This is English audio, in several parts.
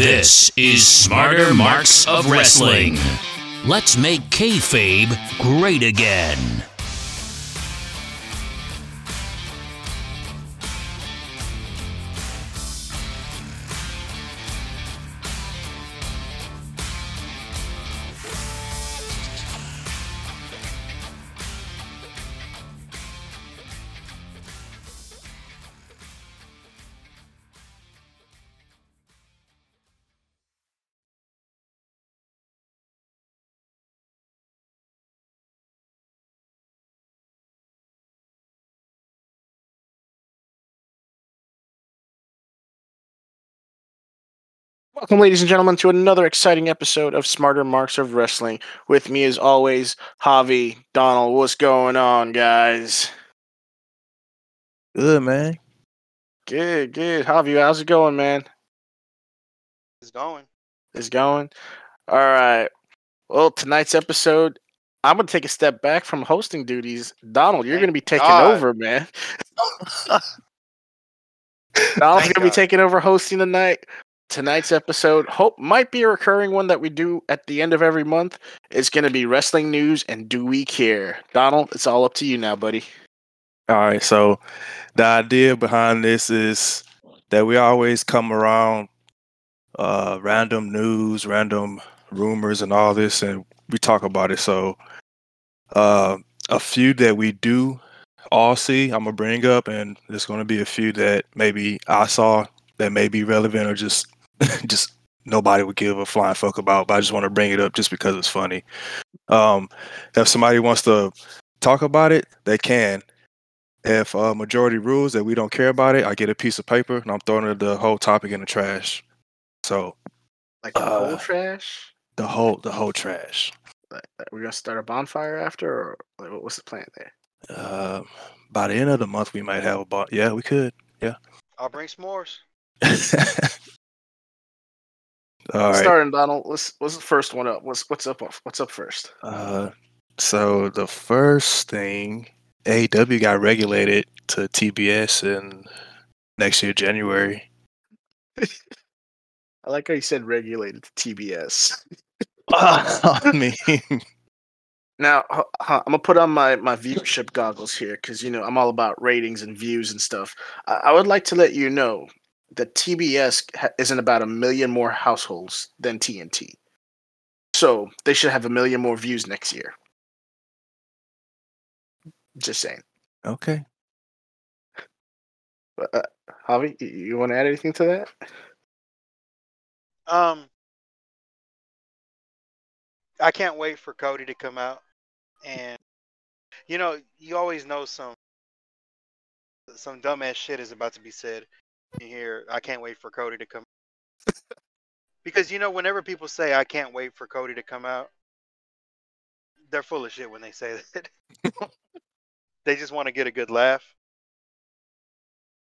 This is Smarter Marks of Wrestling. Let's make kayfabe great again. Welcome, ladies and gentlemen, to another exciting episode of Smarter Marks of Wrestling. With me, as always, Javi, Donald. What's going on, guys? Good man. Good, good. Javi, how's it going, man? It's going. It's going. All right. Well, tonight's episode, I'm gonna take a step back from hosting duties. Donald, you're gonna be taking God. over, man. Donald's gonna be taking over hosting tonight. Tonight's episode hope might be a recurring one that we do at the end of every month. It's gonna be wrestling news and do we care? Donald, it's all up to you now, buddy. All right, so the idea behind this is that we always come around uh random news, random rumors and all this and we talk about it. So uh a few that we do all see, I'm gonna bring up and there's gonna be a few that maybe I saw that may be relevant or just just nobody would give a flying fuck about, but I just want to bring it up just because it's funny. Um if somebody wants to talk about it, they can. If uh, majority rules that we don't care about it, I get a piece of paper and I'm throwing the whole topic in the trash. So Like the Uh, whole trash. the whole the whole trash. Like, We're gonna start a bonfire after, or like, what's the plan there? Uh, by the end of the month, we might have a bot. Yeah, we could. Yeah, I'll bring s'mores. All right. Starting, Donald. What's what's the first one up? What's what's up? What's up first? Uh, so the first thing, AW got regulated to TBS in next year January. I like how you said regulated to TBS. I mean, Now hu- hu- I'm gonna put on my my viewership goggles here because you know I'm all about ratings and views and stuff. I, I would like to let you know that TBS isn't about a million more households than TNT, so they should have a million more views next year. Just saying. okay. Uh, Javi, you, you want to add anything to that? Um, I can't wait for Cody to come out, and you know, you always know some some dumbass shit is about to be said. Hear, I can't wait for Cody to come. because you know, whenever people say I can't wait for Cody to come out, they're full of shit when they say that. they just want to get a good laugh.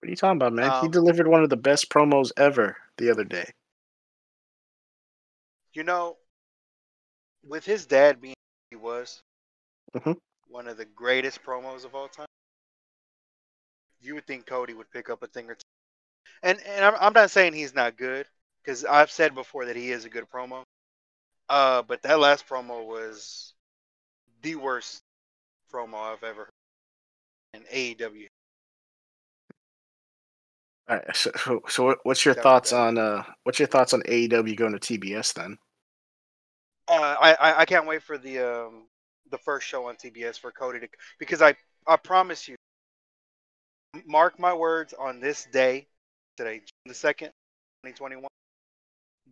What are you talking about, man? he Um, delivered one of the best promos ever the other day. You know, with his dad being who he was, Mhm. one of the greatest promos of all time, you would think Cody would pick up a thing or two. And and I'm, I'm not saying he's not good, because I've said before that he is a good promo. Uh, but that last promo was the worst promo I've ever heard in AEW. All right. So, so, so what- what's your That thoughts on uh, what's your thoughts on AEW going to TBS then? Uh, I, I I can't wait for the um the first show on TBS for Cody to because I I promise you, mark my words on this day today, June the second, twenty twenty one.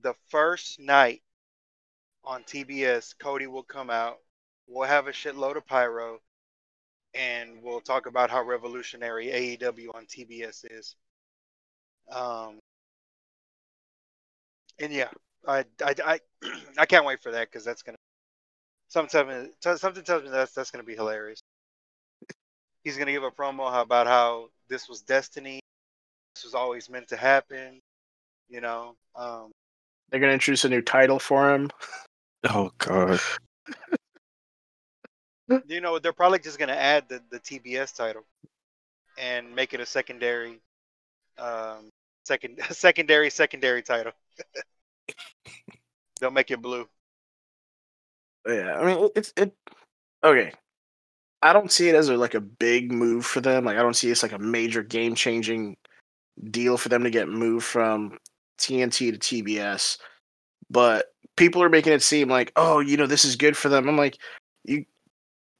The first night on TBS, Cody will come out. We'll have a shitload of pyro, and we'll talk about how revolutionary AEW on TBS is. Um, and yeah, I I I, I can't wait for that because that's gonna something something tells me that's that's gonna be hilarious. He's gonna give a promo about how this was destiny, this was always meant to happen. You know, um, They're going to introduce a new title for him. Oh god. you know they're probably just gonna add the the TBS title and make it a secondary, um, second secondary secondary title. They'll make it blue. Yeah, I mean it's it. Okay, I don't see it as a, like a big move for them. Like I don't see it's like a major game changing deal for them to get moved from TNT to TBS. But people are making it seem like, oh, you know, this is good for them. I'm like, you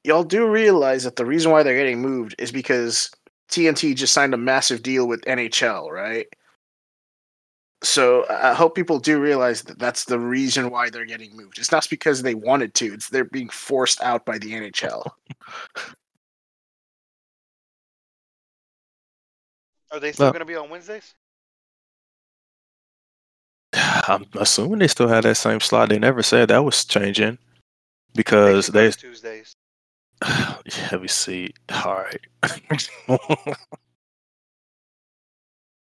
y'all do realize that the reason why they're getting moved is because TNT just signed a massive deal with NHL, right? So I hope people do realize that that's the reason why they're getting moved. It's not because they wanted to; it's they're being forced out by the NHL. Are they still Well- going to be on Wednesdays? I'm assuming they still have that same slot. They never said that was changing because should they. to Tuesdays. Let me see. All right.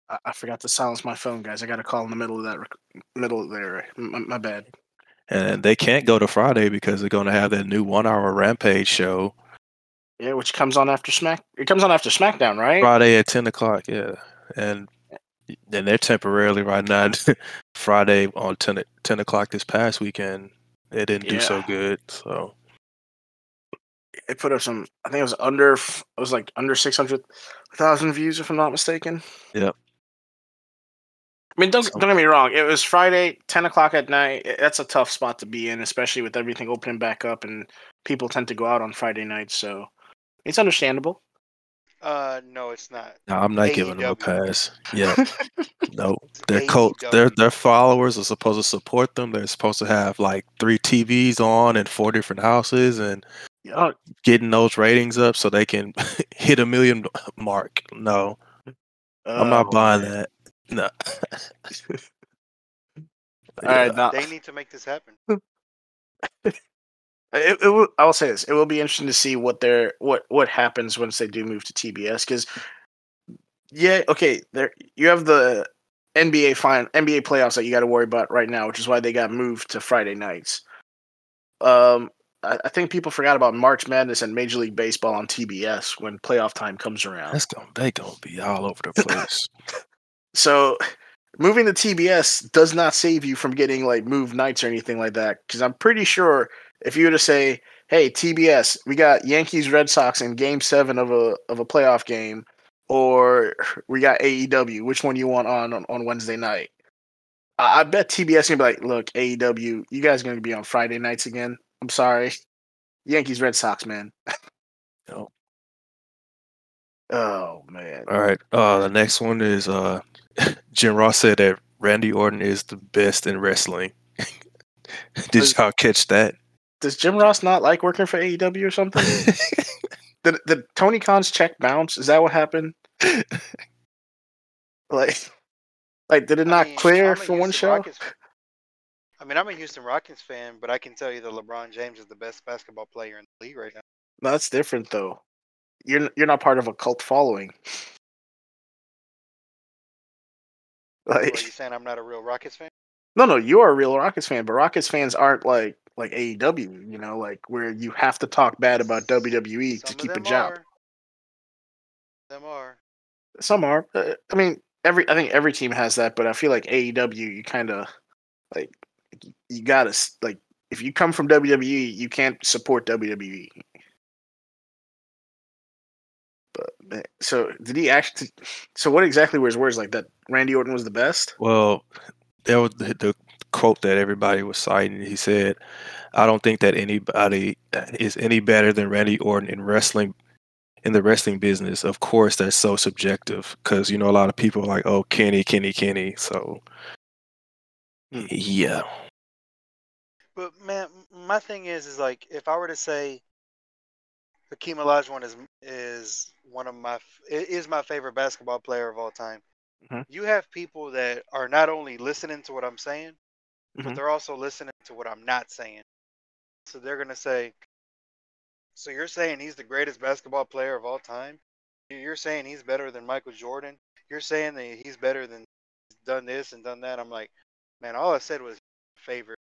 I, I forgot to silence my phone, guys. I got a call in the middle of that rec- middle of there. My, my bad. and they can't go to Friday because they're going to have that new one-hour Rampage show Yeah, which comes on after Smack. It comes on after SmackDown, right? Friday at ten o'clock. Yeah, and then they're temporarily right now. Friday on 10, o- 10 o'clock this past weekend, it didn't do so good. So It put up some. I think it was under. It was like under six hundred thousand views, if I'm not mistaken. Yep. I mean, don't So- don't get me wrong. It was Friday, ten o'clock at night. That's a tough spot to be in, especially with everything opening back up and people tend to go out on Friday nights. So it's understandable. Uh, no, it's not. no, I'm not giving them a pass. Yeah, no. It's Their coach, their AEW. their followers are supposed to support them. They're supposed to have like three TVs on in four different houses and Oh, getting those ratings up so they can hit a million mark. No, I'm not oh, buying man. that. No. All right, now They need to make this happen. It, it will, I will say this: it will be interesting to see what their what what happens once they do move to TBS. Because yeah, okay, there you have the NBA fine NBA playoffs that you got to worry about right now, which is why they got moved to Friday nights. Um, I, I think people forgot about March Madness and Major League Baseball on TBS when playoff time comes around. That's gonna they gonna be all over the place. So moving to TBS does not save you from getting like moved nights or anything like that. Because I'm pretty sure if you were to say, "Hey TBS, we got Yankees Red Sox in Game Seven of a of a playoff game," or we got AEW, which one you want on on, on Wednesday night? I, I bet TBS gonna be like, "Look, AEW, you guys gonna be on Friday nights again? I'm sorry, Yankees Red Sox, man." Yep. Oh man. all right. Uh the next one is uh Jim Ross said that Randy Orton is the best in wrestling. Did y'all catch that? Does Jim Ross not like working for AEW or something? the did Tony Khan's check bounce? Is that what happened? Like, like did it I not mean, clear I'm for one Houston show? Rockets. I mean, I'm a Houston Rockets fan, but I can tell you that LeBron James is the best basketball player in the league right now. No, that's different though. You're you're not part of a cult following. What, are you Like, saying I'm not a real Rockets fan? no, no, you are a real Rockets fan, but Rockets fans aren't like like AEW. You know, like where you have to talk bad about WWE to Some of keep a job. Are. Them are. Some are. Uh, I mean, every I think every team has that, but I feel like AEW, you kind of like you gotta like if you come from WWE, you can't support WWE. But so did he actually? So what exactly were his words like that? Randy Orton was the best. Well, that was the, the quote that everybody was citing. He said, "I don't think that anybody is any better than Randy Orton in wrestling, in the wrestling business. Of course, that's so subjective because you know a lot of people are like, oh, Kenny, Kenny, Kenny. So, Hmm. yeah, But man, my thing is, is like if I were to say Hakeem Olajuwon is is one of my is my favorite basketball player of all time. Mhm. You have people that are not only listening to what I'm saying, Mhm. but they're also listening to what I'm not saying. So they're gonna say, "So you're saying he's the greatest basketball player of all time? You're saying he's better than Michael Jordan? You're saying that he's better than done this and done that?" I'm like, man, all I said was favorite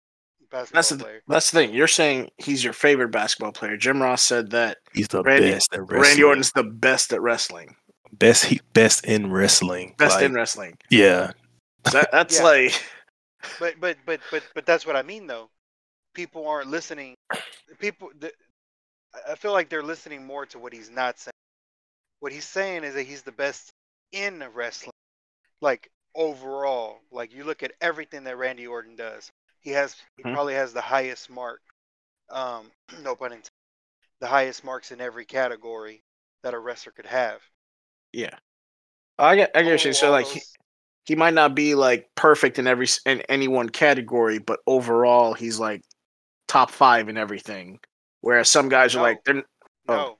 basketball That's the player. that's the thing. You're saying he's your favorite basketball player. Jim Ross said that he's the Randy- best at wrestling. Randy Orton's the best at wrestling, best. He best in wrestling. best Like, in wrestling. Yeah, That, that's Yeah. like But but but but but that's what I mean though. People aren't listening. People, the, I- feel like they're listening more to what he's not saying. What he's saying is that he's the best in wrestling, like overall. Like you look at everything that Randy Orton does, he has he Mhm. probably has the highest mark. Um, no pun intended. The highest marks in every category that a wrestler could have. Yeah. I get, I get Oh. So like, those- he might not be like perfect in every in any one category, but overall, he's like top five in everything. Whereas some guys are like, they're oh. no,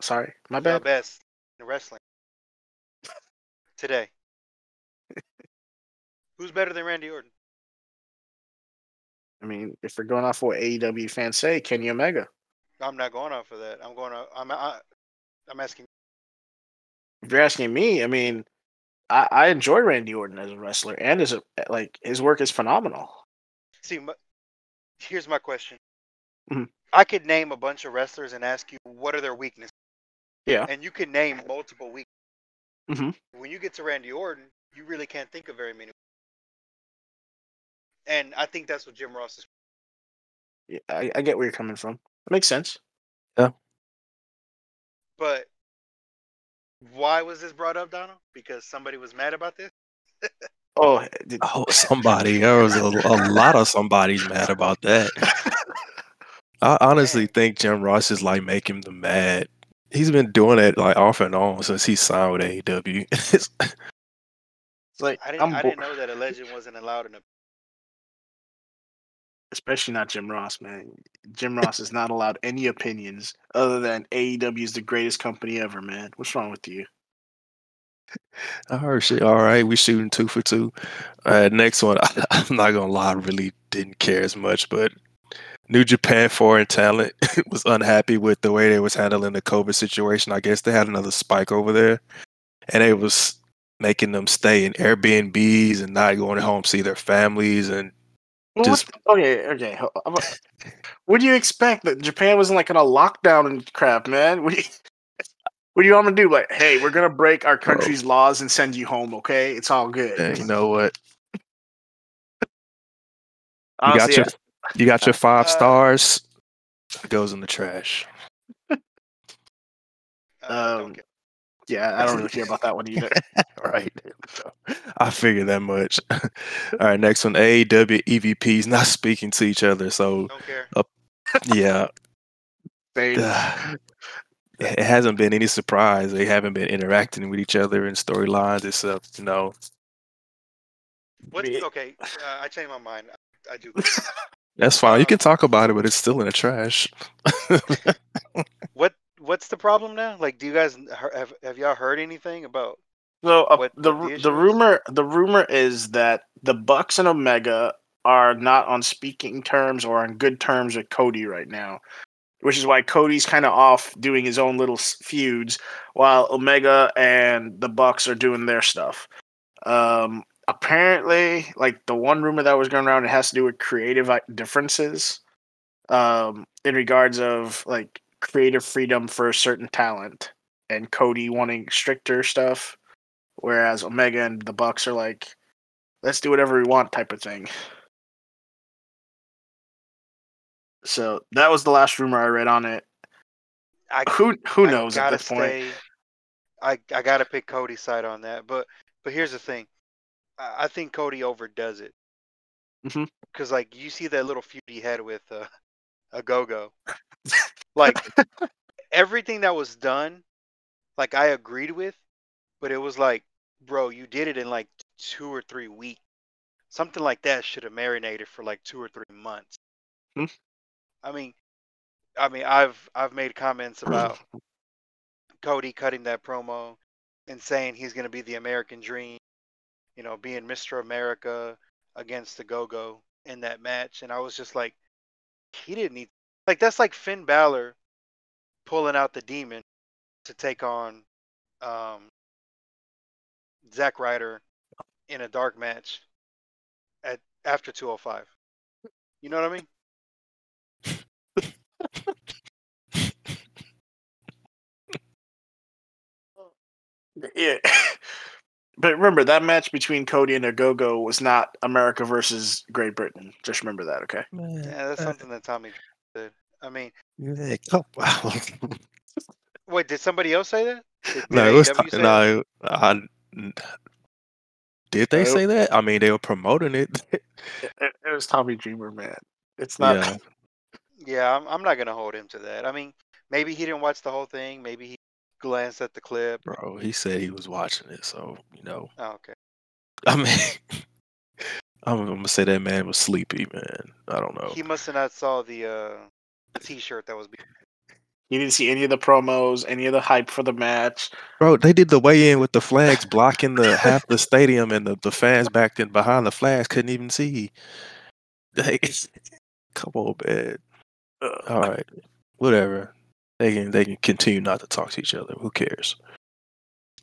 sorry, my the bad. best in wrestling today. Who's better than Randy Orton? I mean, if we're going off what AEW fans say, Kenny Omega. I'm not going off of that. I'm going to. I'm. I, I'm asking. If you're asking me, I mean, I, I enjoy Randy Orton as a wrestler, and as a like his work is phenomenal. See, my, here's my question. Mhm. I could name a bunch of wrestlers and ask you what are their weaknesses. Yeah. And you can name multiple weaknesses. Mhm. When you get to Randy Orton, you really can't think of very many. And I think that's what Jim Ross is. Yeah, I, I get where you're coming from. That makes sense. Yeah. But why was this brought up, Donald? Because somebody was mad about this. Oh, eh, did, Oh, somebody. There was a, a lot of somebody's mad about that. I honestly Man. think Jim Ross is like making them mad. He's been doing it like off and on since he signed with AEW. It's- it's like I didn't. I'm I didn't know that a legend wasn't allowed in a. especially not Jim Ross, man. Jim Ross is not allowed any opinions other than AEW is the greatest company ever, man. What's wrong with you? I heard shit. All right, we shooting two for two. Right, next one. I'm not gonna lie, I really didn't care as much, but New Japan foreign talent was unhappy with the way they was handling the COVID situation. I guess they had another spike over there, and it was making them stay in Airbnbs and not going home see their families. And Just- what, okay, okay. ho- What do you expect? That Japan was in like in a lockdown and crap, man. What do you, what do you want me to do? Like, hey, we're gonna break our country's laws and send you home. Okay, it's all good. uh, you know what? You got your you got your five Uh, stars. It goes in the trash. Uh, Um, don't care. Yeah, I don't really care about that one either. right. there we go. I figured that much. All right, next one. AEW EVPs not speaking to each other. So Don't care. yeah, Same. it hasn't been any surprise. They haven't been interacting with each other in storylines except, you know, What? Okay, uh, I changed my mind. I, I do. that's fine. You Uh, can talk about it, but it's still in the trash. What? What's the problem now? Like, do you guys have have y'all heard anything about? So uh, what- the what the the rumor the rumor is that the Bucks and Omega are not on speaking terms or on good terms with Cody right now, which is why Cody's kind of off doing his own little feuds while Omega and the Bucks are doing their stuff. Um, apparently, like the one rumor that was going around, it has to do with creative differences, um, in regards of like creative freedom for a certain talent and Cody wanting stricter stuff whereas Omega and the Bucks are like, let's do whatever we want type of thing. So that was the last rumor I read on it. I Who who knows at this point? I I gotta pick Cody's side on that, but but here's the thing. I, I think Cody overdoes it. Because like you see that little feud he had with uh, Ogogo, like everything that was done, like I agreed with, but it was like, bro, you did it in like two or three weeks. Something like that should have marinated for like two or three months. Hmm. I mean, I mean, I've I've made comments about Cody cutting that promo and saying he's going to be the American Dream, you know, being Mr. America against the Go Go in that match, and I was just like, he didn't need like that's like Finn Balor pulling out the demon to take on um, Zack Ryder in a dark match at after 205. You know what I mean? Yeah. But remember that match between Cody and Ogogo was not America versus Great Britain. Just remember that, okay? Yeah, that's something that Tommy did. I mean, Yeah, come on. wait, did somebody else say that? Did, did no, it was AEW say that? no. I, did they Nope. say that? I mean, they were promoting it. It, it was Tommy Dreamer, man. It's not. yeah, Yeah, I'm, I'm not gonna hold him to that. I mean, maybe he didn't watch the whole thing. Maybe he glanced at the clip. bro. He said he was watching it, so you know. Oh, okay. I mean, I'm, I'm gonna say that man was sleepy, man. I don't know. He must have not saw the uh, T-shirt that was. Be- You didn't see any of the promos, any of the hype for the match. Bro, they did the weigh in with the flags blocking the half the stadium, and the, the fans back then behind the flags couldn't even see. Like, come on, man. Ugh. All right, whatever. They can they can continue not to talk to each other. Who cares?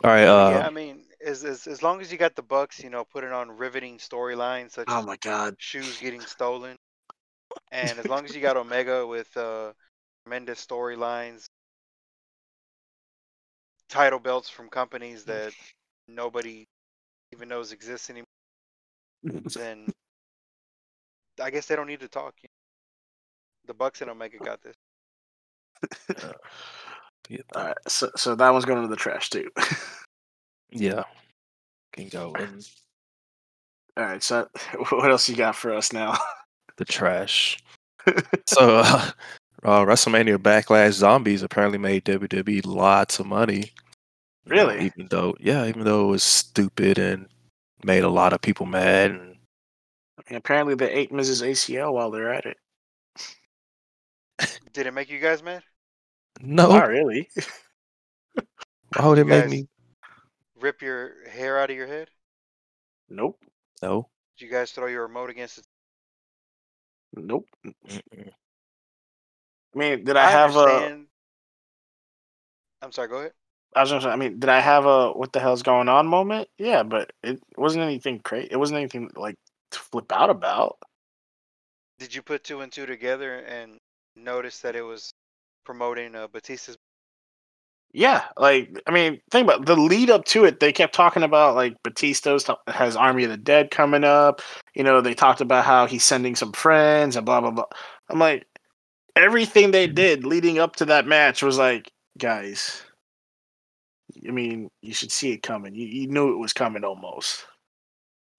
All right. Uh, yeah, I mean, as, as as long as you got the Bucks, you know, putting on riveting storylines such Oh as my god. shoes getting stolen, and as long as you got Omega with uh, tremendous storylines, title belts from companies that nobody even knows exists anymore, then I guess they don't need to talk. you know. The Bucks and Omega got this. yeah, All right, so so that one's going to the trash too. Yeah, can go in All right, so what else you got for us now? the trash. so, uh, uh, WrestleMania Backlash Zombies apparently made WWE lots of money. you know, Really? even though, yeah, even though it was stupid and made a lot of people mad. And And apparently they ate Mrs. ACL while they're at it. Did it make you guys mad? no, Not really. why would it You make guys- me? Rip your hair out of your head? Nope. No. Did you guys throw your remote against it? Nope. Mm-mm. I mean, did I, have a? understand. I'm sorry. Go ahead. I was gonna say, I mean, did I have a what the hell's going on moment? Yeah, but it wasn't anything crazy. It wasn't anything like to flip out about. Did you put two and two together and notice that it was promoting uh, Batista's? Yeah, like I mean, think about the lead up to it. They kept talking about like Batista's t- has Army of the Dead coming up. You know, they talked about how he's sending some friends and blah blah blah. I'm like, everything they mm-hmm. did leading up to that match was like, guys. I mean, you should see it coming. You, you knew it was coming almost.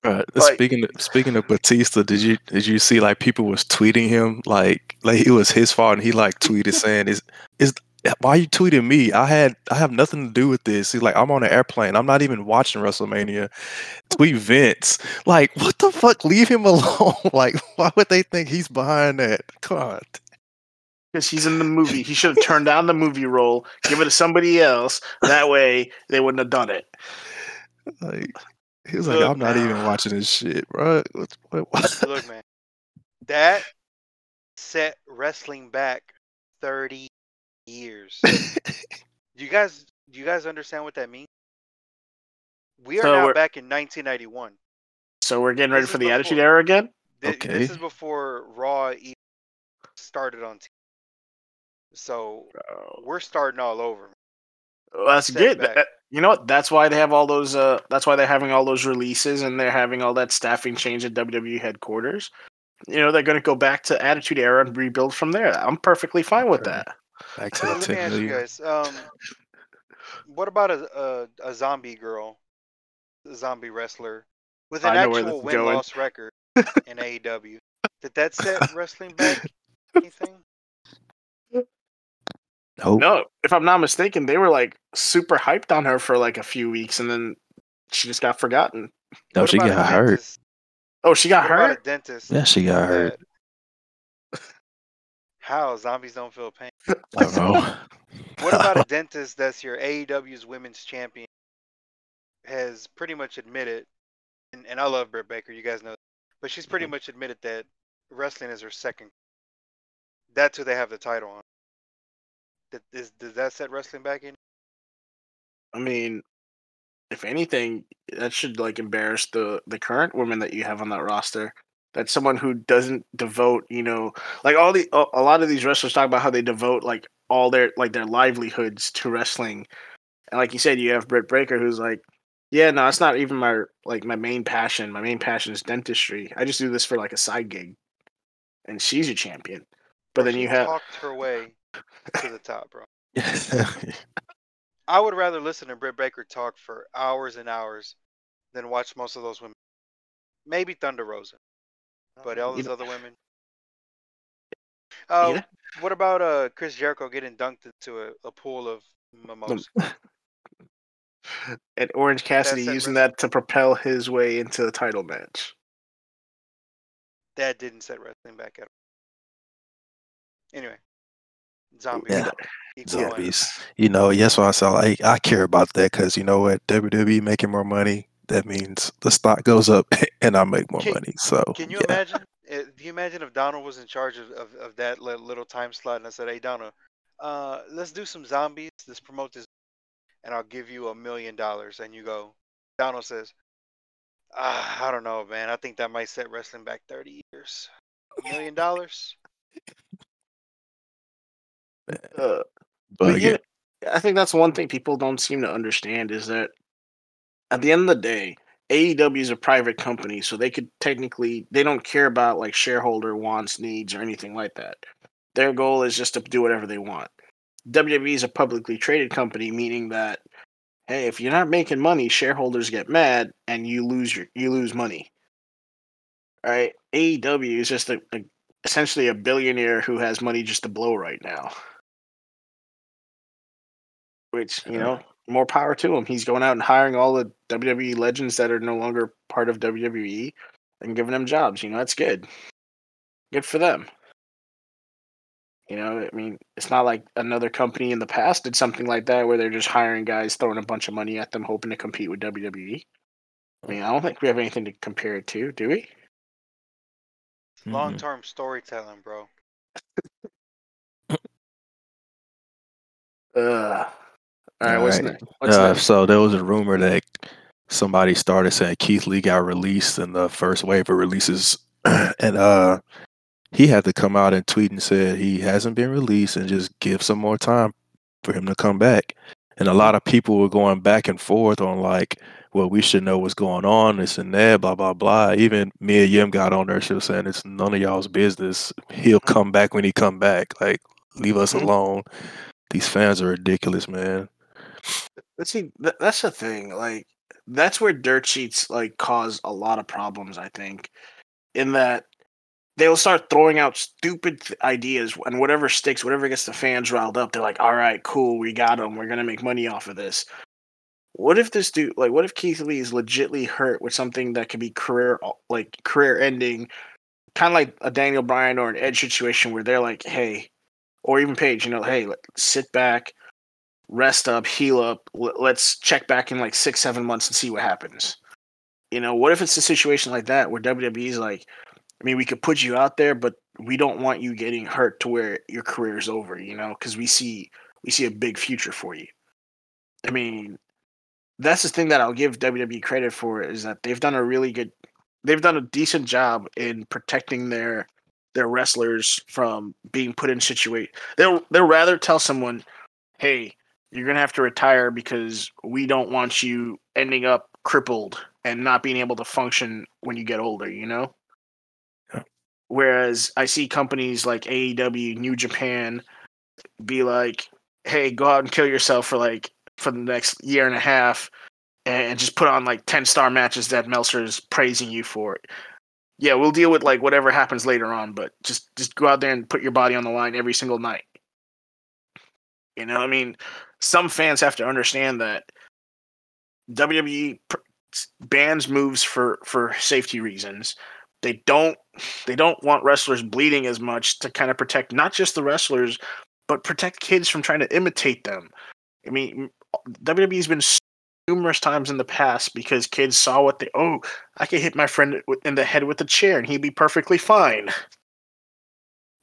Right. Like- speaking of, speaking of Batista, did you did you see like people was tweeting him like like it was his fault and he like tweeted saying is is why are you tweeting me? I had I have nothing to do with this. He's like I'm on an airplane. I'm not even watching WrestleMania. Tweet Vince. Like what the fuck? Leave him alone. like why would they think he's behind that? God. Because he's in the movie. He should have turned down the movie role, give it to somebody else. That way they wouldn't have done it. Like he was like I'm not even watching this shit, bro. What, what, what? Look, man, that set wrestling back 30 years. do you guys, do you guys understand what that means? We are So now back in 1991. So we're getting ready This for is the Attitude Era again. Thi- Okay. This is before Raw even started on TV. So we're starting all over. Well, that's Set good. That- You know what? That's why they have all those. Uh, that's why they're having all those releases and they're having all that staffing change at WWE headquarters. You know, they're going to go back to Attitude Era and rebuild from there. I'm perfectly fine with that. Back to the let me 10 ask you guys. Um, what about a, a a zombie girl, a zombie wrestler with an I know where this actual is win going. loss record in AEW? Did that set wrestling back anything? Nope. No, if I'm not mistaken, they were like super hyped on her for like a few weeks and then she just got forgotten. No, What she about a got hurt. dentist? Oh, she got What about hurt? a dentist? Yeah, she got hurt. How zombies don't feel pain? I don't know. What about a dentist that's your AEW's women's champion? Has pretty much admitted, and, and I love Britt Baker, you guys know, but she's pretty Mhm. much admitted that wrestling is her second. That's who they have the title on. That is, does that set wrestling back in? I mean, if anything, that should like embarrass the the current women that you have on that roster. That's someone who doesn't devote, you know, like all the a a lot of these wrestlers talk about how they devote like all their like their livelihoods to wrestling. And like you said, you have Britt Baker, who's like Yeah, no, it's not even my like my main passion. My main passion is dentistry. I just do this for like a side gig. And she's a champion. But Bro, then she you have talked her way to the top, bro. I would rather listen to Britt Baker talk for hours and hours than watch most of those women. Maybe Thunder Rosa, but all You those other women. Uh, Yeah. What about uh Chris Jericho getting dunked into a, a pool of mimosas? and Orange Cassidy That's it, using Riz. that to propel his way into the title match. That didn't set wrestling back at all. Anyway, zombies. Yeah, Zombies. You know, yes, why I saw like I care about that because you know what, WWE making more money. That means the stock goes up and I make more Can- money. So Can you yeah. imagine? uh, Do you imagine if Donald was in charge of, of, of that little time slot and I said, "Hey, Donald, uh, let's do some zombies. Let's promote this, and I'll give you a million dollars." And you go, Donald says, ah, "I don't know, man. I think that might set wrestling back thirty years. A million dollars? Uh, But But yeah, yeah, I think that's one thing people don't seem to understand is that at the end of the day, AEW is a private company, so they could technically they don't care about like shareholder wants, needs, or anything like that. Their goal is just to do whatever they want. WWE is a publicly traded company, meaning that hey, if you're not making money, shareholders get mad and you lose your you lose money. All right, AEW is just a, a essentially a billionaire who has money just to blow right now which you know more power to him. He's going out and hiring all the wwe legends that are no longer part of wwe and giving them jobs. You know that's good. Good for them. You know i mean it's not like another company in the past did something like that where they're just hiring guys throwing a bunch of money at them hoping to compete with wwe i mean i don't think we have anything to compare it to do we? Mhm. Long term storytelling, bro. uh all right what's Alright. next what's uh, next so there was a rumor that somebody started saying Keith Lee got released in the first wave of releases, and uh, he had to come out and tweet and said he hasn't been released and just give some more time for him to come back. And a lot of people were going back and forth on like, well, we should know what's going on, this and that, blah blah blah. Even Mia Yim got on there. She was saying it's none of y'all's business. He'll come back when he come back. Like, leave us Mhm. alone. These fans are ridiculous, man. But see, th- that's the thing. Like, that's where dirt sheets like cause a lot of problems. I think, in that they'll start throwing out stupid th- ideas, and whatever sticks, whatever gets the fans riled up, they're like, "All right, cool, we got them. We're gonna make money off of this." What if this dude, like, what if Keith Lee is legitly hurt with something that could be career, uh, like, career ending, kind of like a Daniel Bryan or an Edge situation, where they're like, "Hey," or even Paige, you know, "Hey, let- sit back." Rest up, heal up. Let's check back in like six, seven months and see what happens. You know, what if it's a situation like that where WWE's like, I mean, we could put you out there, but we don't want you getting hurt to where your career is over. You know, because we see we see a big future for you. I mean, that's the thing that I'll give WWE credit for is that they've done a really good, they've done a decent job in protecting their their wrestlers from being put in situation. They'll they'll rather tell someone, hey, you're gonna have to retire because we don't want you ending up crippled and not being able to function when you get older, you know? Yeah. Whereas I see companies like AEW, New Japan be like, hey, go out and kill yourself for like for the next year and a half and just put on like 10 star matches that Meltzer is praising you for. Yeah, we'll deal with like whatever happens later on, but just just go out there and put your body on the line every single night. You know, I mean, some fans have to understand that WWE bans moves for for safety reasons. They don't they don't want wrestlers bleeding as much to kind of protect not just the wrestlers, but protect kids from trying to imitate them. I mean, WWE's been numerous times in the past because kids saw what they oh I could hit my friend in the head with a chair and he'd be perfectly fine.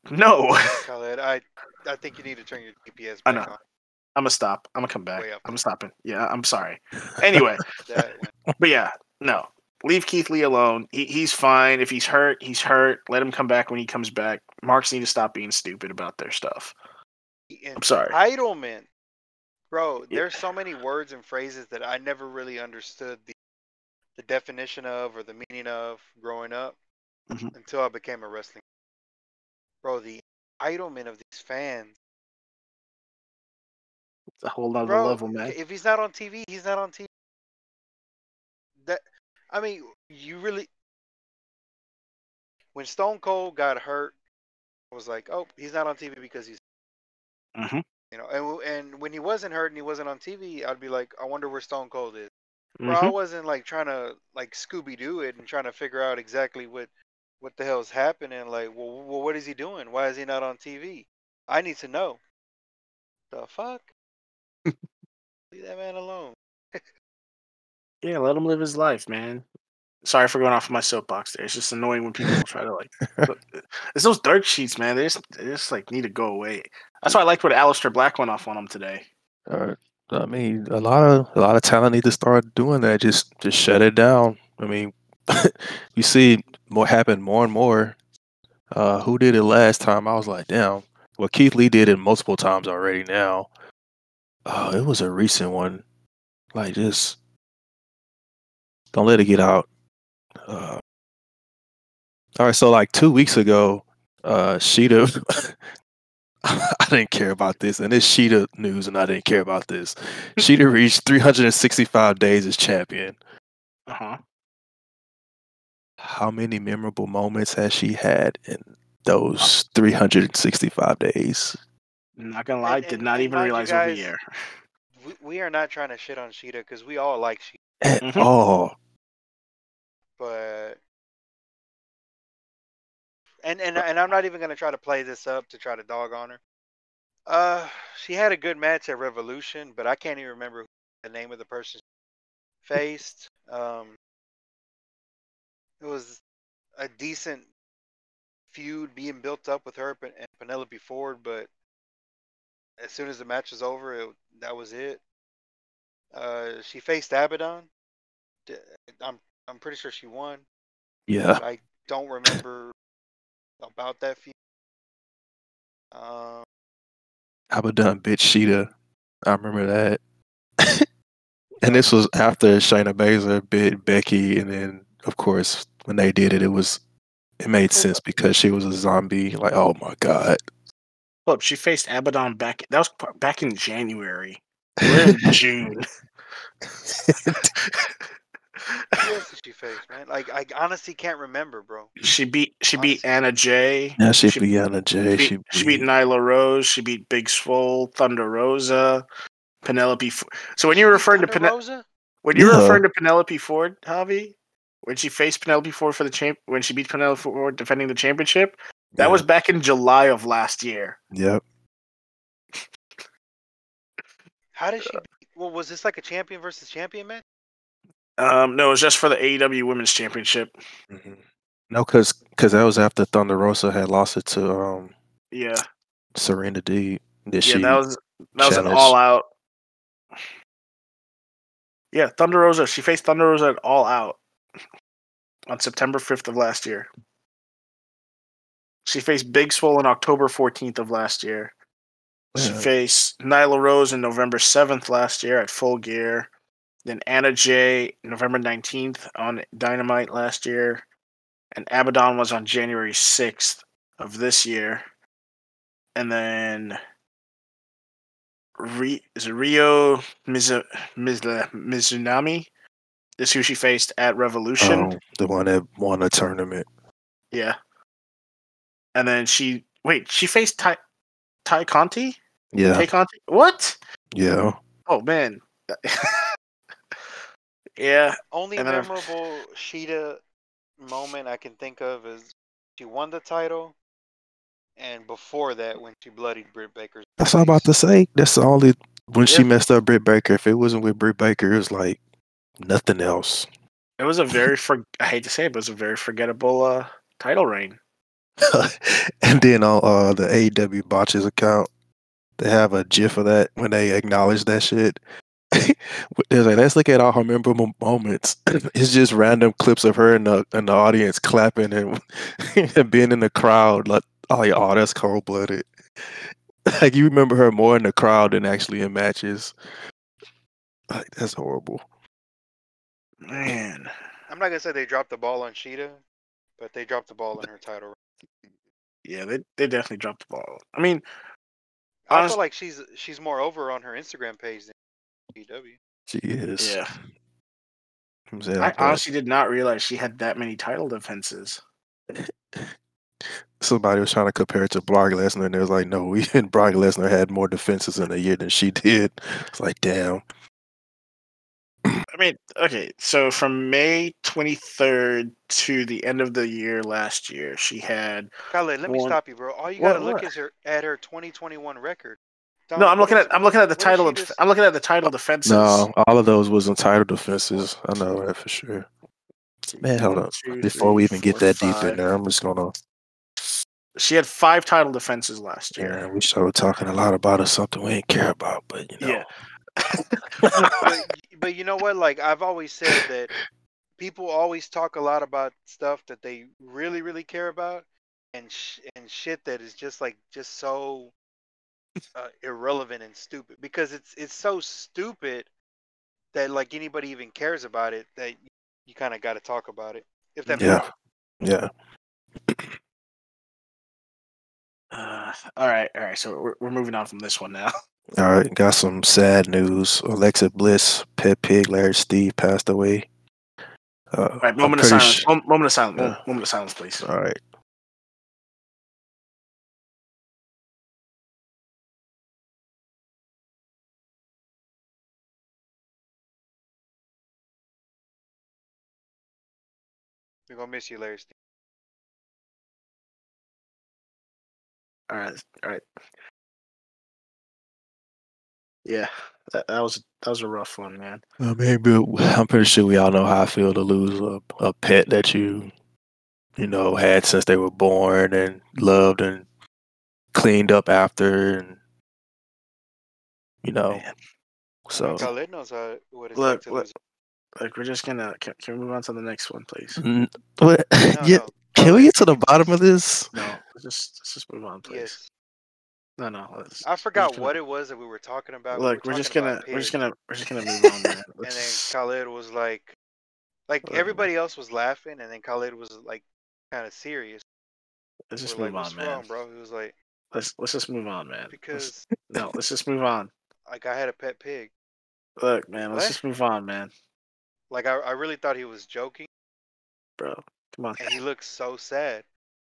No, Khaled, I I think you need to turn your GPS I back know. on. I'm gonna stop. I'm gonna come back. I'm stopping. Yeah, I'm sorry. Anyway, That but yeah, no. Leave Keith Lee alone. He, he's fine. If he's hurt, he's hurt. Let him come back when he comes back. Marks need to stop being stupid about their stuff. I'm sorry. entitlement Bro, Yeah. there's so many words and phrases that I never really understood the the definition of or the meaning of growing up Mhm. until I became a wrestling. Bro, the entitlement of these fans. It's a whole other Bro, level, man. if he's not on TV, he's not on TV. That I mean, you really when Stone Cold got hurt, I was like, oh, he's not on TV because he's hmm you know, and and when he wasn't hurt and he wasn't on TV, I'd be like, I wonder where Stone Cold is. Bro, I hmm wasn't like trying to like Scooby Doo it and trying to figure out exactly what what the hell's happening. Like, well, well, what is he doing? Why is he not on TV? I need to know. The fuck? Leave that man alone. Yeah, let him live his life, man. Sorry for going off of my soapbox there. It's just annoying when people try to like. look, it's those dirt sheets, man. They just, they just like need to go away. That's why I liked what Aleister Black went off on them today. Uh, I mean, a lot of a lot of talent need to start doing that. Just just shut it down. I mean, you see more happened more and more. Uh, who did it last time? I was like, damn. Well, Keith Lee did it multiple times already. Now, uh, it was a recent one. Like, just don't let it get out. Uh, all right, so like two weeks ago, uh, Shida. I didn't care about this, and it's Shida news, and I didn't care about this. Shida reached 365 days as champion. Uh huh. How many memorable moments has she had in those 365 days? Not gonna lie, And- did and- not and even mind you realize over guys- year. We, we are not trying to shit on Shida because we all like Shida, At Mhm. all. but and and and I'm not even gonna try to play this up to try to dog on her. Uh, she had a good match at Revolution, but I can't even remember the name of the person she faced. Um, it was a decent feud being built up with her and Penelope Ford, but as soon as the match was over, it, that was it. Uh, she faced Abadon. I'm I'm pretty sure she won. Yeah. I don't remember about that feud. Um, Abadon bitch Shida. I remember that. and this was after Shayna Baszler bit Becky, and then of course when they did it, it was it made sense because she was a zombie. Like, oh my god. Look, she faced Abadon back. That was back in January. We're in June. who else did she face, man? Like I honestly can't remember, bro. she beat she beat Honestly. Anna Jay. Now she She beat Anna Jay. beat, She she beat beat, Nyla Rose. She beat Big Swole, Thunder Rosa, Penelope. F- so when you're referring to Thunder Pene- Rosa? when you're Yeah. referring to Penelope Ford, Javi, when she faced Penelope Ford for the champ, when she beat Penelope Ford defending the championship, that Yeah. was back in July of last year. Yep. How did she? Beat, well, was this like a champion versus champion match? Um, no, it was just for the AEW Women's Championship. Mm-hmm. No, because because that was after Thunder Rosa had lost it to um Yeah, Serena Deeb Did yeah, she? that was that was an all out. Yeah, Thunder Rosa. She faced Thunder Rosa at All Out on September 5th of last year. She faced Big Swole on October 14th of last year. She Yeah. faced Nyla Rose on November 7th last year at Full Gear. Then Anna Jay November 19th on Dynamite last year. And Abadon was on January 6th of this year. And then Ri- is it Ryo Mizu- Mizu- Mizunami is who she faced at Revolution. Oh, the one that won a tournament. Yeah. And then she wait, she faced Ty Ty Conti? Yeah. Tay Conti? What? Yeah. Oh man. yeah. Only And then I- memorable Shida moment I can think of is she won the title, and before that when she bloodied Britt Baker's. That's what I'm about to say. That's the only when she messed up Britt Baker. If it wasn't with Britt Baker, it was like nothing else. It was a very for I hate to say it, but it was a very forgettable uh title reign. and then on uh, the AEW botches account, they have a GIF of that when they acknowledge that shit. They're like, let's look at all her memorable moments. it's just random clips of her in the in the audience clapping and, and being in the crowd. Like, oh, like, oh, that's cold blooded. like you remember her more in the crowd than actually in matches. Like that's horrible. Man, I'm not gonna say they dropped the ball on Shida, but they dropped the ball in her title. yeah, they they definitely dropped the ball. I mean, I Honest- feel like she's she's more over on her Instagram page than PW. She is. yeah, I'm saying, I but honestly did not realize she had that many title defenses. somebody was trying to compare it to Brock Lesnar, and they was like, "No, even Brock Lesnar had more defenses in a year than she did." It's like, damn. I mean, okay, so from May 23rd to the end of the year last year, she had. Khaled, let me stop you, bro. All you gotta look what? is her at her 2021 record. No, I'm looking at I'm looking at the title. Of, just- I'm looking at the title defenses. No, all of those was entitled defenses. I know that for sure. Man, hold One, up. Before we even get that deep in there, I'm just gonna. She had five title defenses last year. Yeah, we started talking a lot about it, something we ain't care about, but you know. Yeah. but, but you know what? Like I've always said that people always talk a lot about stuff that they really, really care about, and sh- and shit that is just like just so uh, irrelevant and stupid because it's it's so stupid that like anybody even cares about it that you, you kind of got to talk about it. If that Yeah. makes sense. Yeah. Uh, all right, all right. So we're, we're moving on from this one now. All right, got some sad news. Alexa Bliss, pet pig Larry Steve passed away. Uh, All right, moment of pretty silence. su- moment of silence. Yeah. Moment, moment of silence, please. all right. We're gonna miss you, Larry. Steve. All right, all right. Yeah, that, that was that was a rough one, man. I mean, but I'm pretty sure we all know how I feel to lose a, a pet that you, you know, had since they were born and loved and cleaned up after, and you know, Man. so. Khaled knows how what it's Look, like to look. lose. Like we're just gonna can, can we move on to the next one, please? Mm, What? No, yeah, no. can we get to the bottom of this? No, let's just let's just move on, please. Yes. No, no. Let's, I forgot gonna- what it was that we were talking about. We were Look, we're just gonna we're just gonna we're just gonna move on, man. and then Khalid was like, like everybody else was laughing, and then Khalid was like, kind of serious. let's just we're move like, on, man. wrong, bro? He was like, Let's let's just move on, man. Let's- because no, let's just move on. like I had a pet pig. Look, man, let's What? just move on, man. Like I, I really thought he was joking, Bro, come on. and he looked so sad.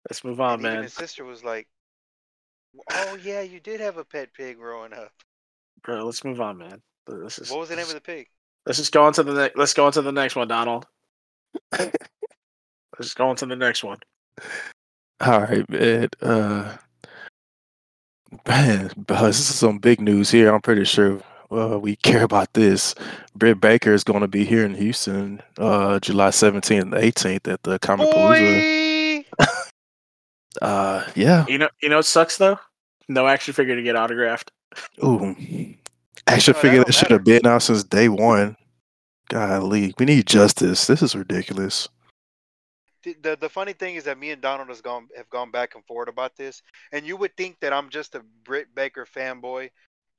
Let's move on, and man. his sister was like, "Oh yeah, you did have a pet pig growing up. Bro, let's move on, man. Let's just, What was the name of the pig?" let's just go on to the next. Let's go on to the next one, Donald. let's just go on to the next one. All right, man. Uh, man, this is some big news here. I'm pretty sure uh, we care about this. Britt Baker is going to be here in Houston, uh, July 17th and 18th at the Comicpalooza. Boy! Uh, yeah. You know, you know, it sucks though. No action figure to get autographed. Ooh, action Oh, that figure don't that should have been out since day one. Golly, we need justice. This is ridiculous. the, the the funny thing is that me and Donald has gone have gone back and forth about this, and you would think that I'm just a Britt Baker fanboy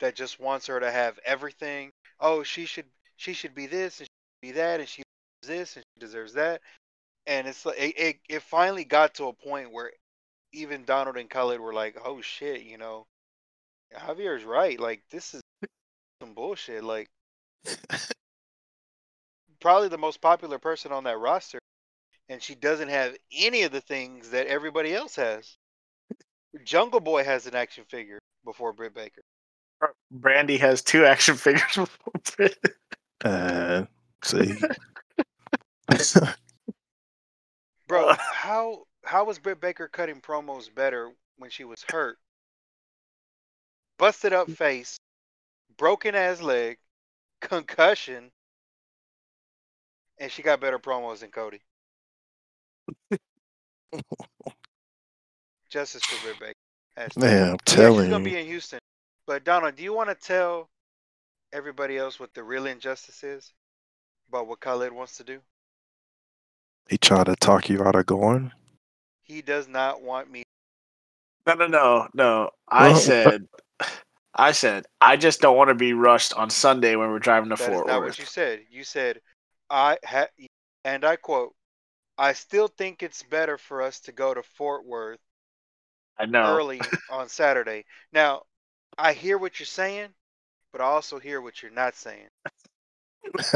that just wants her to have everything. Oh, she should she should be this and she should be that, and she deserves this and she deserves that. And it's like it, it, it finally got to a point where even Donald and Khaled were like, "Oh shit," you know, Javier's right. Like this is some bullshit. Like probably the most popular person on that roster and she doesn't have any of the things that everybody else has. Jungle Boy has an action figure before Britt Baker. Brandy has two action figures. before Uh, see, Bro, how how was Britt Baker cutting promos better when she was hurt? Busted up mm. face, broken ass leg, concussion, and she got better promos than Cody. Justice for Britt Baker. Hashtag. man, I'm Yeah, telling she's gonna you. be in Houston. But Donald, do you want to tell everybody else what the real injustice is about what Khaled wants to do? He tried to talk you out of going. He does not want me No, no, no, no. I said, I said, I just don't want to be rushed on Sunday when we're driving to That is Fort not Worth. what you said. You said, I ha- and I quote, I still think it's better for us to go to Fort Worth I know. early on Saturday. Now, I hear what you're saying, but I also hear what you're not saying.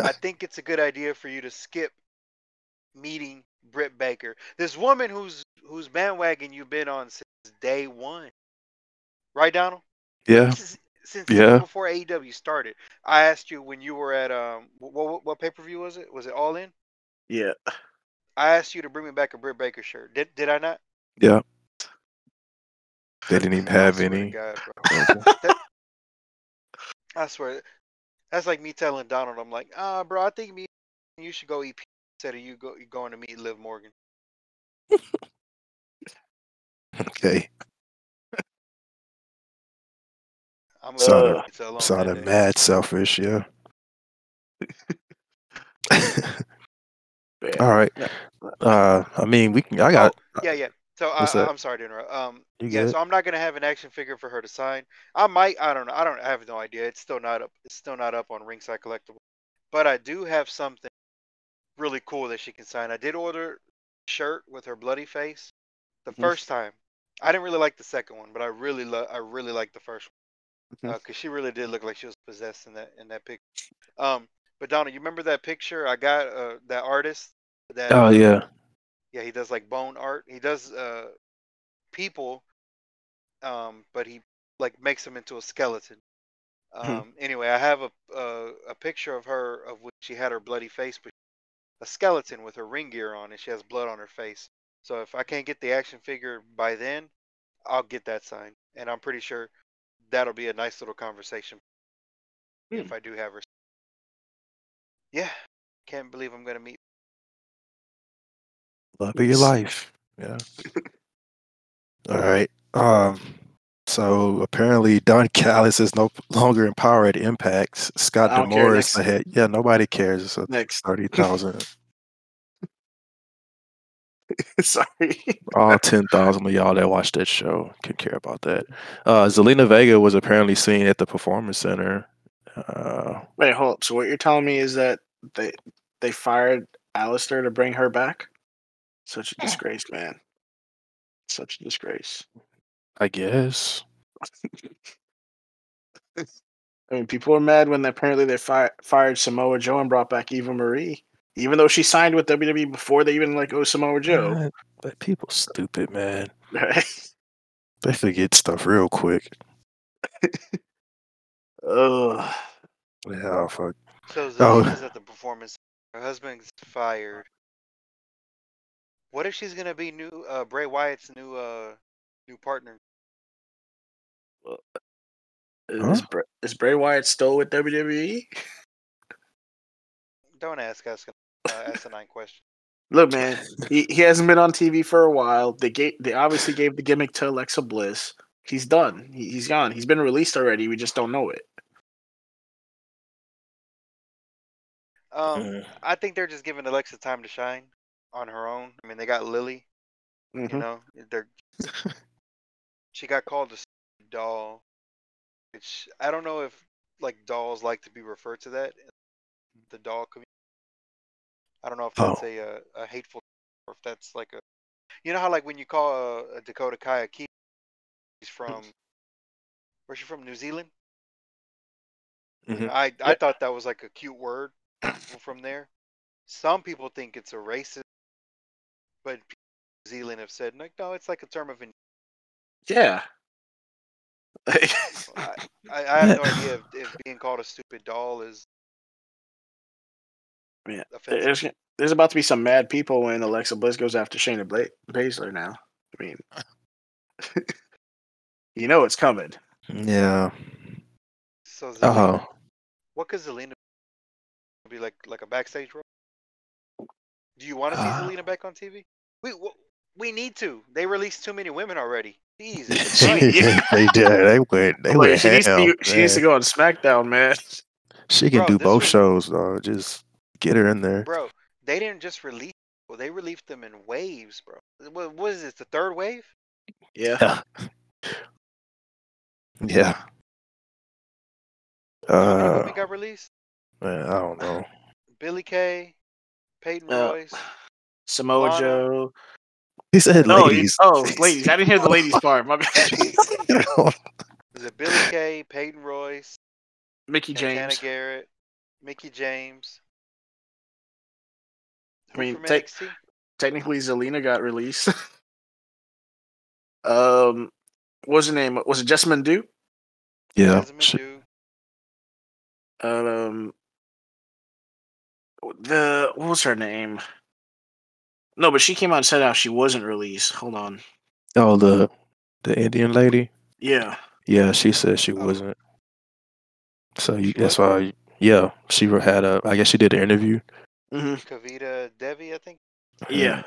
I think it's a good idea for you to skip meeting Britt Baker, this woman whose whose bandwagon you've been on since day one, right, Donald? Yeah. Since, since Yeah. before AEW started. I asked you when you were at um what what, what pay per view was it? Was it All In? Yeah. I asked you to bring me back a Britt Baker shirt. Did did I not? Yeah. They didn't even have swear any. God, bro. I swear, that's like me telling Donald, I'm like, ah, bro, I think me, you should go EP instead "Are you go you going to meet Liv Morgan. Okay. I'm gonna Sounded- leave pizza Sounded day. mad selfish, yeah. Yeah. All right. Uh, I mean, we can. I got. Yeah, yeah. So I, What's that? I'm sorry to interrupt. Um, You yeah. So I'm not gonna have an action figure for her to sign. I might. I don't know. I don't I have no idea. It's still not up. It's still not up on Ringside Collectible. But I do have something really cool that she can sign. I did order a shirt with her bloody face the Mhm. first time. I didn't really like the second one, but I really love. I really liked the first one because she really did look like she was possessed in that in that picture. Um, but Donna, you remember that picture I got? Uh, that artist. That Oh uh, yeah. yeah, he does like bone art. He does uh people, um, but he like makes them into a skeleton. Hmm. Um, anyway, I have a, a a picture of her of when she had her bloody face, but a skeleton with her ring gear on, and she has blood on her face. So if I can't get the action figure by then, I'll get that signed, and I'm pretty sure that'll be a nice little conversation if I do have her. Yeah, can't believe I'm gonna meet. Love of your life. Yeah. All right. Um. So apparently, Don Callis is no longer in power at Impact. Scott D'Amore is ahead. Yeah, nobody cares. It's a Next. thirty thousand. Sorry. All ten thousand of y'all that watch that show can care about that. Uh, Zelina Vega was apparently seen at the Performance Center. Uh, Wait, hold up. So what you're telling me is that they they fired Aleister to bring her back? Such a disgrace, man. Such a disgrace. I guess. I mean, people are mad when apparently they fi- fired Samoa Joe and brought back Eva Marie, even though she signed with WWE before they even like go of Samoa Joe. Man, but people stupid, man. They forget stuff real quick. Ugh. Yeah, fuck. So Oh. Zelina's at the performance. Her husband's fired. What if she's gonna be new? Uh, Bray Wyatt's new uh new partner. Is, Bra- is Bray Wyatt still with? WWE? Don't ask us uh, asinine question. Look, man, he, he hasn't been on TV for a while. They gave they obviously gave the gimmick to Alexa Bliss. He's done. He, he's gone. He's been released already. We just don't know it. Um, Mm. I think they're just giving Alexa time to shine on her own. I mean, they got Lily. You Mhm. know, they're she got called a stupid doll, which I don't know if like dolls like to be referred to that. The doll community. I don't know if that's Oh. a, uh a hateful or if that's like a. You know how like when you call a, a Dakota Kai a key, she's from. Where's she from? New Zealand. Mhm. I I thought that was like a cute word from there. Some people think it's a racist, but people in New Zealand have said like no, it's like a term of. Yeah. I, I, I have no idea if, if being called a stupid doll is Yeah, offensive. there's there's about to be some mad people when Alexa Bliss goes after Shayna Bla- Baszler now. I mean, you know it's coming. Yeah. So Zelina, Oh. what could Zelina be like? Like a backstage role? Do you want to see Uh, Zelina back on TV? We we need to. They released too many women already. Jesus She- they did. They went. They Like, went she, needs to, she needs to go on SmackDown, man. She can Bro, do both was- shows, though. Just get her in there. bro. They didn't just release. Well, they released them in waves, bro. What, what is this? The third wave? Yeah. Yeah. Yeah. Uh, women got released? man, I don't know. Billie Kay, Peyton Uh, Royce. Samoa Lana. Joe. He said No, he- oh, ladies. I didn't hear the ladies part. My bad. Is it Billie Kay, Peyton Royce, Mickie Santana James. Garrett, Mickie James? I mean, from take- NXT? Technically, Zelina got released. um, what was her name? Was it Jessamyn Dew? yeah. Jessamyn she- Dew. Um, the what was her name? No, but she came out and said how she wasn't released. Hold on. Oh, the the Indian lady. Yeah. Yeah, she said she Oh. wasn't. So you, that's wasn't? why. Yeah, she had a. I guess she did an interview. hmm Kavita Devi, I think. Yeah.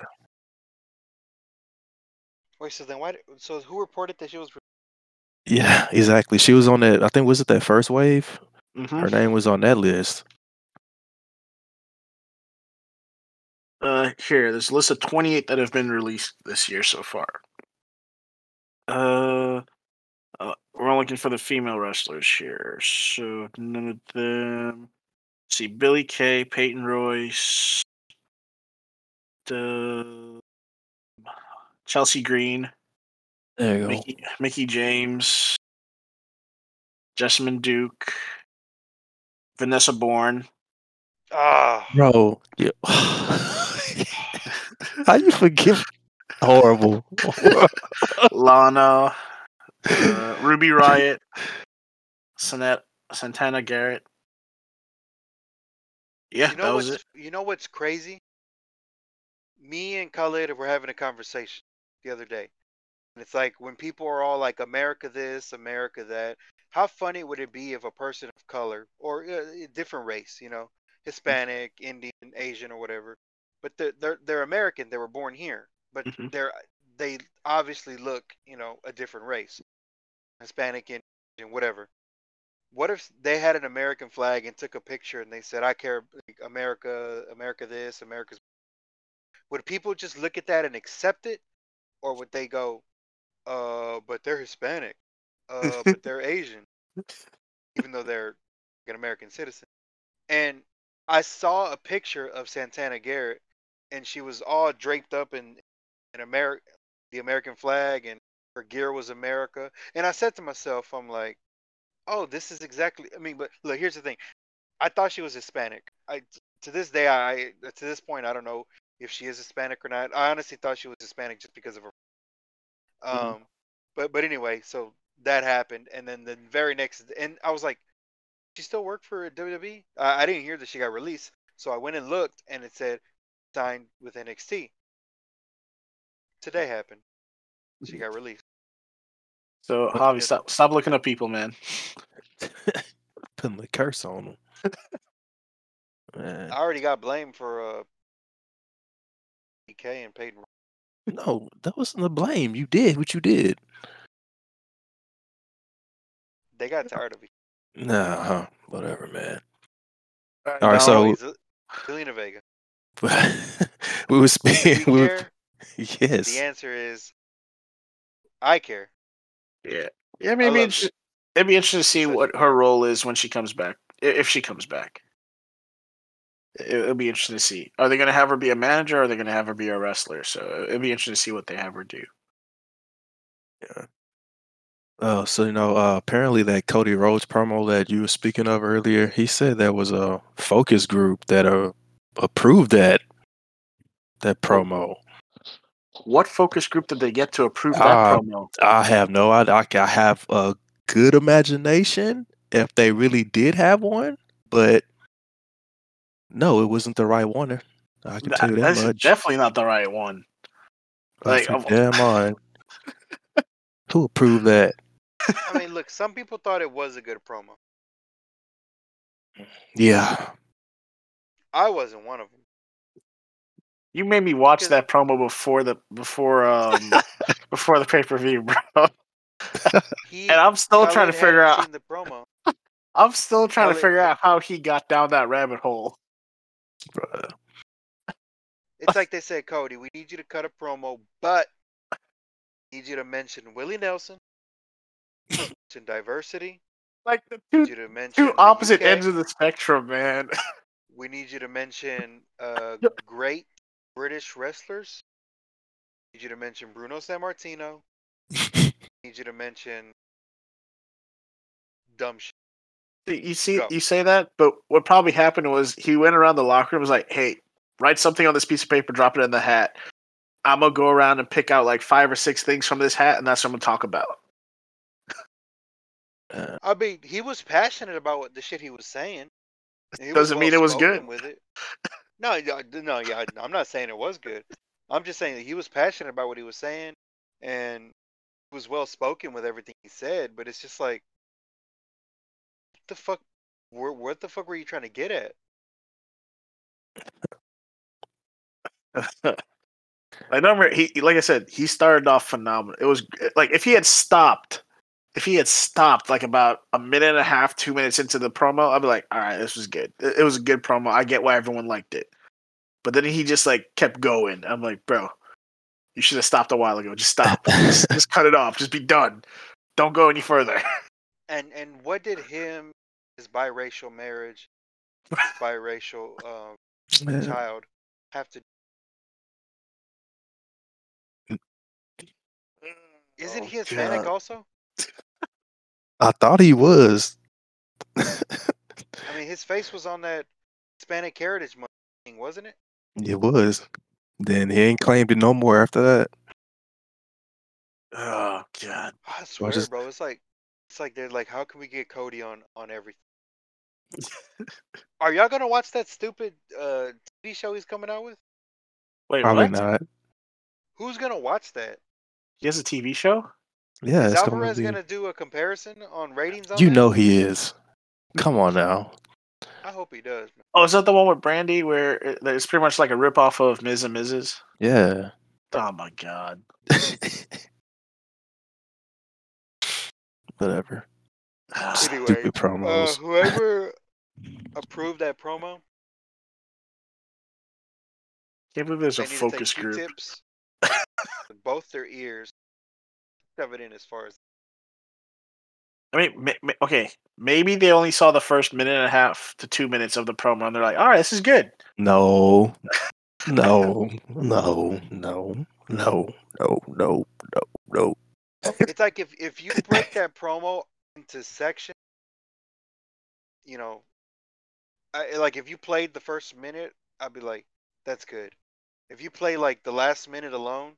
Wait, so then why? So who reported that she was? Yeah, exactly. She was on that. I think was it that first wave. hmm Her name was on that list. Uh, here, there's a list of 28 that have been released this year so far. Uh, uh we're only looking for the female wrestlers here. So none of them. Let's see, Billie Kay, Peyton Royce, the Chelsea Green, There you go. Mickie, Mickie James, Jessamyn Duke, Vanessa Borne. Ah, Bro, yeah. How you forgive? Horrible. Lana, uh, Ruby Riott, Sanet, Santana Garrett. Yeah, you that was it. you know what's crazy? Me and Khalid were having a conversation the other day, and it's like when people are all like America this, America that. How funny would it be if a person of color or uh, a different race, you know, Hispanic, Indian, Asian, or whatever, but they're they're, they're American. They were born here, but Mhm. they're they obviously look, you know, a different race, Hispanic, and whatever. What if they had an American flag and took a picture and they said, "I care like, America, America this, America's." Would people just look at that and accept it, or would they go, "Uh, but they're Hispanic, uh, but they're Asian, even though they're an American citizen?" And I saw a picture of Santana Garrett, and she was all draped up in in America, the American flag, and her gear was America. And I said to myself, I'm like, oh, this is exactly. I mean, but look, here's the thing. I thought she was Hispanic. I to this day, I to this point, I don't know if she is Hispanic or not. I honestly thought she was Hispanic just because of her. Um, Mhm. but but anyway, so that happened, and then the very next, and I was like, she still worked for WWE. I, I didn't hear that she got released, so I went and looked, and it said signed with NXT. Today happened. She got released. So, But- Javi, stop, stop looking up people, man. Putting the curse on them. Man. I already got blamed for uh, EK and Peyton. No, that wasn't the blame. You did what you did. They got tired of it. Nah, huh? Whatever, man. All All right, now- so- He's a- Zelina Vega. we was Do speaking. you We care? yes. The answer is, I care. yeah, yeah. I Maybe love it's, it'd be interesting to see what her role is when she comes back, if she comes back. It- It'll be interesting to see. Are they going to have her be a manager, or are they going to have her be a wrestler? So it'll be interesting to see what they have her do. Yeah. Oh, so you know, uh, apparently that Cody Rhodes promo that you were speaking of earlier, he said that was a focus group that uh, approved that that promo. What focus group did they get to approve that Uh, promo? I have no idea. I, I have a good imagination if they really did have one, but no, it wasn't the right one. I can That- tell you that that's much. definitely not the right one. That's like, damn mine. Who approved that? I mean, look, some people thought it was a good promo. Yeah, I wasn't one of them. You made me watch that promo before the before um before the pay per view, bro. He, And I'm still trying to figure out. the promo. I'm still trying to figure out how he got down that rabbit hole. bruh. It's like they said, Cody, we need you to cut a promo, but we need you to mention Willie Nelson, mention diversity. Like the We need two you to mention two opposite UK. ends of the spectrum, man. We need you to mention uh, great British wrestlers. need you to mention Bruno Sammartino. need you to mention dumb shit. you see, Go. you say that, but what probably happened was he went around the locker room and was like, "Hey, write something on this piece of paper, drop it in the hat. I'm gonna go around and pick out like five or six things from this hat, and that's what I'm gonna talk about." Uh, I mean, he was passionate about what the shit he was saying. He Doesn't mean it was good. With it. No, no, yeah. I'm not saying it was good. I'm just saying that he was passionate about what he was saying, and was well spoken with everything he said. But it's just like, what the fuck? Where, what the fuck were you trying to get at? I remember he, like I said, he started off phenomenal. It was like if he had stopped, if he had stopped like about a minute and a half, two minutes into the promo, I'd be like, all right, this was good. It, it was a good promo. I get why everyone liked it. But then he just like kept going. I'm like, bro, you should have stopped a while ago. Just stop. just, just cut it off. Just be done. Don't go any further. And and what did him, his biracial marriage, his biracial um, child, have to? Isn't Oh, he Hispanic God. also? I thought he was. I mean, his face was on that Hispanic Heritage Month thing, wasn't it? it was. Then he ain't claimed it no more after that. Oh god. I swear, just- bro. It's like it's like they're like, how can we get Cody on on everything? Are y'all gonna watch that stupid uh TV show he's coming out with? Wait, Probably what? not. Who's gonna watch that? He has a TV show? Yeah, Is it's gonna Alvarez be. gonna do a comparison on ratings? On You that? know he is. Come on now. I hope he does. Man. Oh, is that the one with Brandy where it's pretty much like a rip off of Ms. and Mrs.? Yeah. Oh my god. Whatever. Anyway, Stupid Uh, promos. whoever approved that promo, Can't believe there's a focus group. Both their ears, shove it in as far as I mean, ma- ma- okay, maybe they only saw the first minute and a half to two minutes of the promo, and they're like, "All right, this is good." No. No. No. No. No. No. No. No. No. it's like if if you break that promo into sections, you know, I, like if you played the first minute, I'd be like, that's good. If you play like the last minute alone, you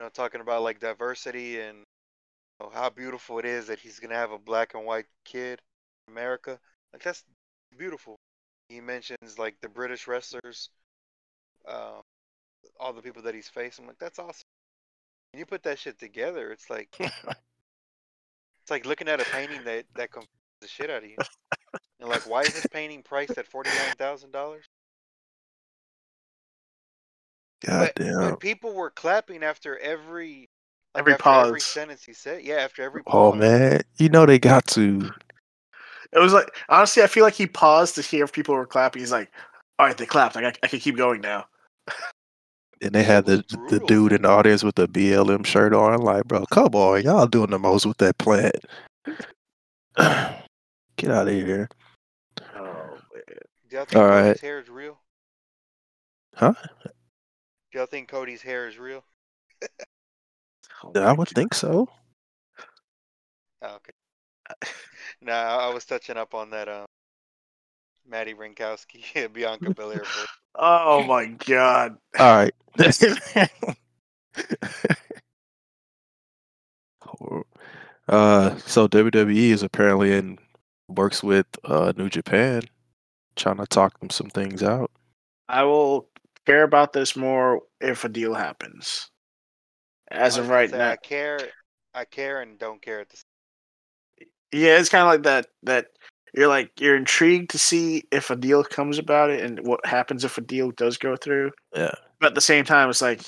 know, talking about like diversity and you know, how beautiful it is that he's gonna have a black and white kid in America, like that's beautiful. He mentions like the British wrestlers, um, all the people that he's faced. I'm like, that's awesome. When you put that shit together, it's like it's like looking at a painting that that confuses the shit out of you. And like, why is this painting priced at forty nine thousand dollars? God But, damn. but people were clapping after every like, Every after every sentence he said. Yeah, after every Oh pause. man. You know they got to. It was like honestly, I feel like he paused to hear if people were clapping. He's like, "All right, they clapped. I, got- I can keep going now." And they had was the the dude in the audience with the BLM shirt on. Like, bro, come on, y'all doing the most with that plant. Get out of here. Oh man. Do y'all think All Cody's right. hair is real? Huh? Do y'all think Cody's hair is real? Oh I my would think so. Oh, okay. nah, I I was touching up on that um Maddie Rinkowski, Bianca Belair. voice. Oh my god. All right. uh, so WWE is apparently in works with uh New Japan, trying to talk them some things out. I will care about this more if a deal happens. As I of right say, now, I care, I care and don't care at the same. yeah, it's kind of like that. That you're like you're intrigued to see if a deal comes about it and what happens if a deal does go through. Yeah. But at the same time, it's like,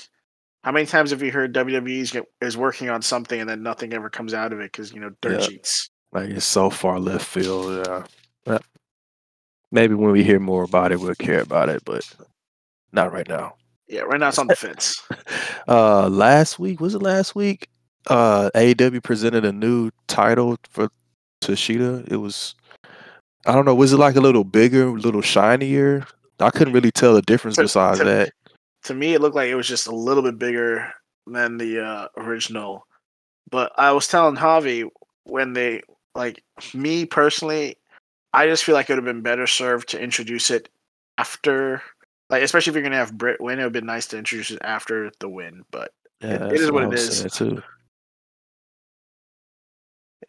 how many times have you heard WWE is, working on something and then nothing ever comes out of it because you know dirt Yeah. sheets. Like it's so far left field. Yeah. But maybe when we hear more about it, we'll care about it, but not right now. Yeah, right now it's on the fence. Uh, last week was it last week? uh AEW presented a new title for Tashida. It was I don't know, was it like a little bigger, a little shinier? I couldn't really tell the difference To- besides to- that. To me, it looked like it was just a little bit bigger than the uh, original. But I was telling Javi when they like me personally, I just feel like it would have been better served to introduce it after, like especially if you're gonna have Britt win, it would have been nice to introduce it after the win. But Yeah, it that's is what I it was is. saying, too.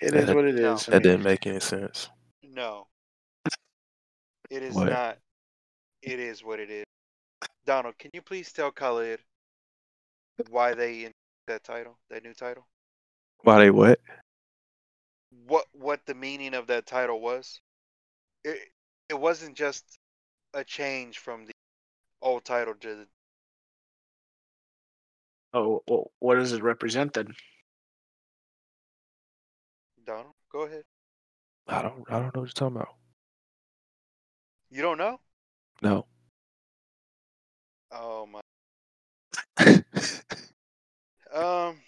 it Yeah, is that- what it No. I That mean, didn't make any sense. No. It is What? not. It is what it is. Donald, can you please tell Khalid why they in that title, that new title? Why they what? What what the meaning of that title was? It it wasn't just a change from the old title to the oh, well, what does it represent then? Donald. Go ahead. I don't I don't know what you're talking about. You don't know? No. Oh my. Um.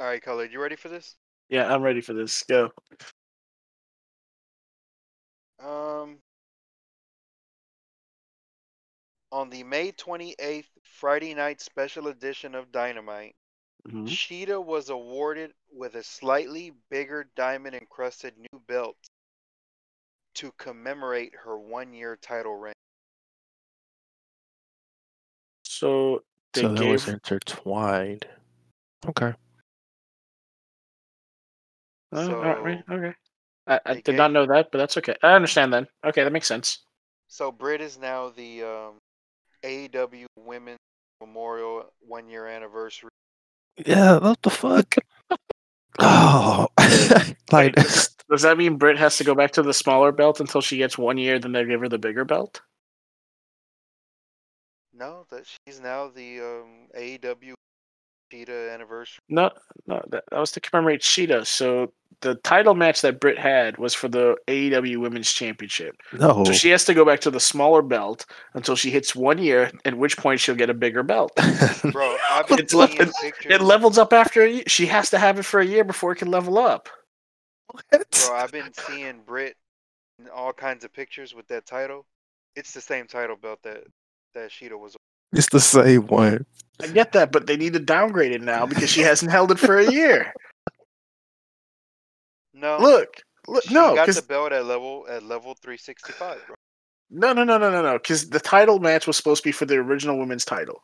All right, Colored, you ready for this? Yeah, I'm ready for this. Go. Um, on the May 28th Friday night special edition of Dynamite, Mhm. Shida was awarded with a slightly bigger diamond encrusted new belt to commemorate her one year title reign. So they so that gave was intertwined. Okay. Oh, alright, okay. I, I they did not know that, but that's okay. I understand then. Okay, that makes sense. So Britt is now the um, AEW Women's Memorial one year anniversary. Yeah, what the fuck? oh, like does, does that mean Britt has to go back to the smaller belt until she gets one year, then they give her the bigger belt? No, that she's now the um, AEW Shida anniversary. No, no, that, that was to commemorate Shida. So the title match that Britt had was for the AEW Women's Championship. no. So she has to go back to the smaller belt until she hits one year, at which point she'll get a bigger belt. Bro, It's le- seeing pictures. It levels up after a year. She has to have it for a year before it can level up. Bro, I've been seeing Britt in all kinds of pictures with that title. It's the same title belt that that Shida was. It's the same one. I get that, but they need to downgrade it now because she hasn't held it for a year. No, Look, look, she no, got because the belt at level at level 365, bro. no, no, no, no, no, no, because the title match was supposed to be for the original women's title.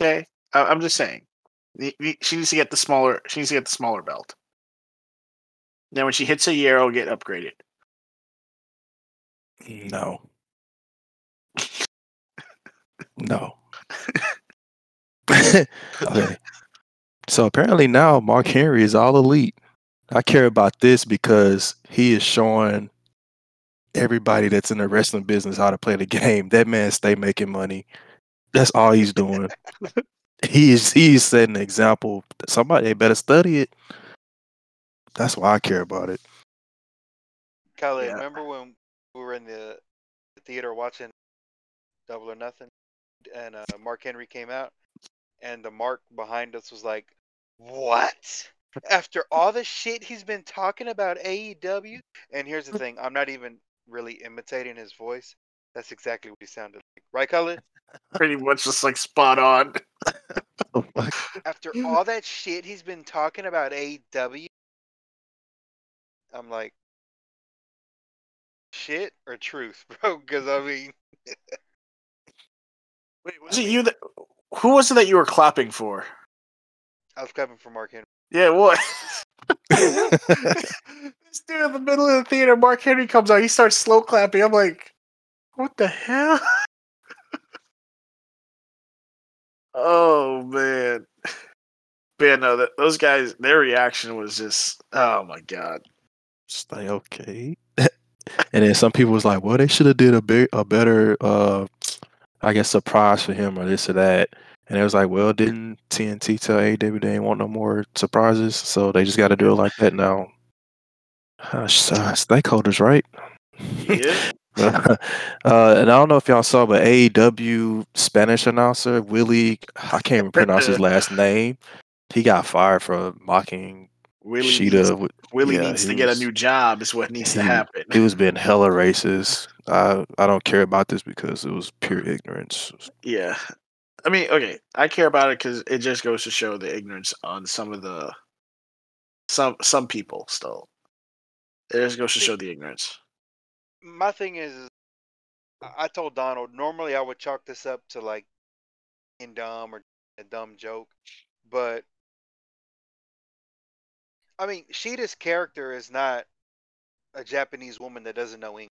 Okay, I, I'm just saying, The- the- she needs to get the smaller. She needs to get the smaller belt. Then when she hits a year, it'll get upgraded. No. No. okay. So apparently now Mark Henry is all elite. I care about this because he is showing everybody that's in the wrestling business how to play the game. That man stay making money. That's all he's doing. he is he's setting an example. Somebody better study it. That's why I care about it. Khaled, Yeah. remember when we were in the, the theater watching Double or Nothing, and uh, Mark Henry came out, and the mark behind us was like, "What?" After all the shit he's been talking about AEW, and here's the thing: I'm not even really imitating his voice. That's exactly what he sounded like, right, Khaled? Pretty much just like spot on. Oh. After all that shit he's been talking about AEW, I'm like, shit or truth, bro? Because I mean. Wait, was it you that? Who was it that you were clapping for? I was clapping for Mark Henry. Yeah, what? this dude in the middle of the theater, Mark Henry comes out. He starts slow clapping. I'm like, what the hell? oh man, man, no, that, those guys, their reaction was just, oh my god. Just like okay. and then some people was like, well, they should have did a big, a better, uh, I guess, surprise for him or this or that. And it was like, well, didn't TNT tell AEW they didn't want no more surprises, so they just got to do it like that now. Uh, stakeholders, right? Yeah, uh, and I don't know if y'all saw, but AEW Spanish announcer Willie, I can't even pronounce his last name. He got fired for mocking Willie Shida. needs, Willie yeah, needs he to get a new job. Is what needs to happen. He was being hella racist. I I don't care about this because it was pure ignorance. Yeah. I mean, okay, I care about it because it just goes to show the ignorance on some of the some some people still. It just goes to show the ignorance. My thing is, I told Donald normally I would chalk this up to like being dumb or a dumb joke, but I mean, Shida's character is not a Japanese woman that doesn't know English.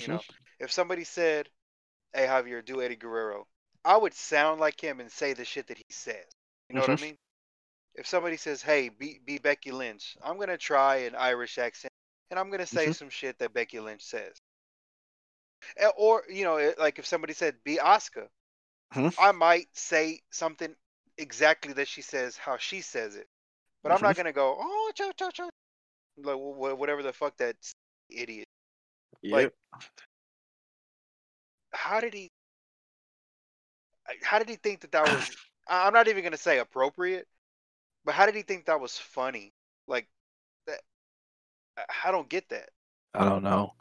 You Mm-hmm. know, if somebody said, "Hey Javier, do Eddie Guerrero," I would sound like him and say the shit that he says. You know what I Mhm. mean? If somebody says, "Hey, be be Becky Lynch," I'm gonna try an Irish accent and I'm gonna say Mhm. some shit that Becky Lynch says. Or you know, like if somebody said, "Be Oscar," Mhm. I might say something exactly that she says how she says it, but I'm not gonna go, "Oh, cho cho cho," like wh- wh- whatever the fuck that idiot. Yep. how did he how did he think that that was i'm not even going to say appropriate but how did he think that was funny like that I- don't get that I don't know.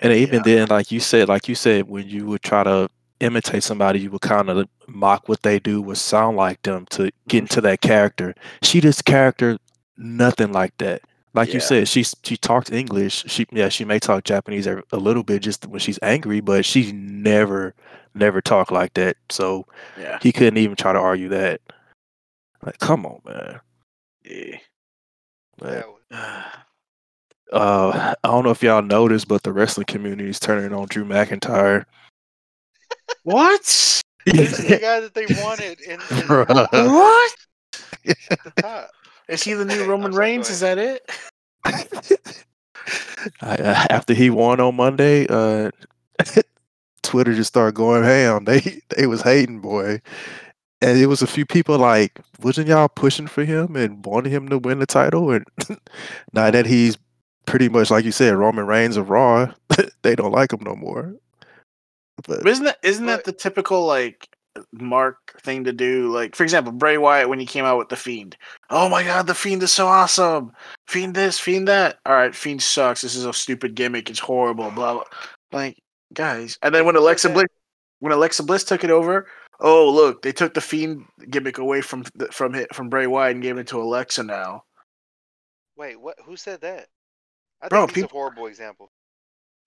And even Yeah. then, like you said, like you said, when you would try to imitate somebody, you would kind of mock what they do, would sound like them to get into that character. She this character, nothing like that. Like you said, she she talks English. She yeah, she may talk Japanese a, a little bit just when she's angry, but she never never talked like that. So Yeah. he couldn't even try to argue that. Like, come on, man. Yeah. But, uh, I don't know if y'all noticed, but the wrestling community is turning on Drew McIntyre. What? this is the guy that they wanted in, in Bruh. What? at the top Is he the new Roman I'm sorry, go Reigns? Is that it? I, uh, after he won on Monday, uh, Twitter just started going ham. They they was hating, boy, and it was a few people like, wasn't y'all pushing for him and wanting him to win the title? And now that he's pretty much like you said, Roman Reigns of Raw, they don't like him no more. But But isn't that isn't that the typical like Mark thing to do? Like, for example, Bray Wyatt when he came out with the Fiend. Oh my God, the Fiend is so awesome. Fiend this, Fiend that. All right, Fiend sucks. This is a stupid gimmick. It's horrible. Blah blah. Like, guys. And then when Alexa Bliss when Alexa Bliss took it over, oh look, they took the Fiend gimmick away from from from Bray Wyatt and gave it to Alexa now. wait what who said that i Bro, think a horrible example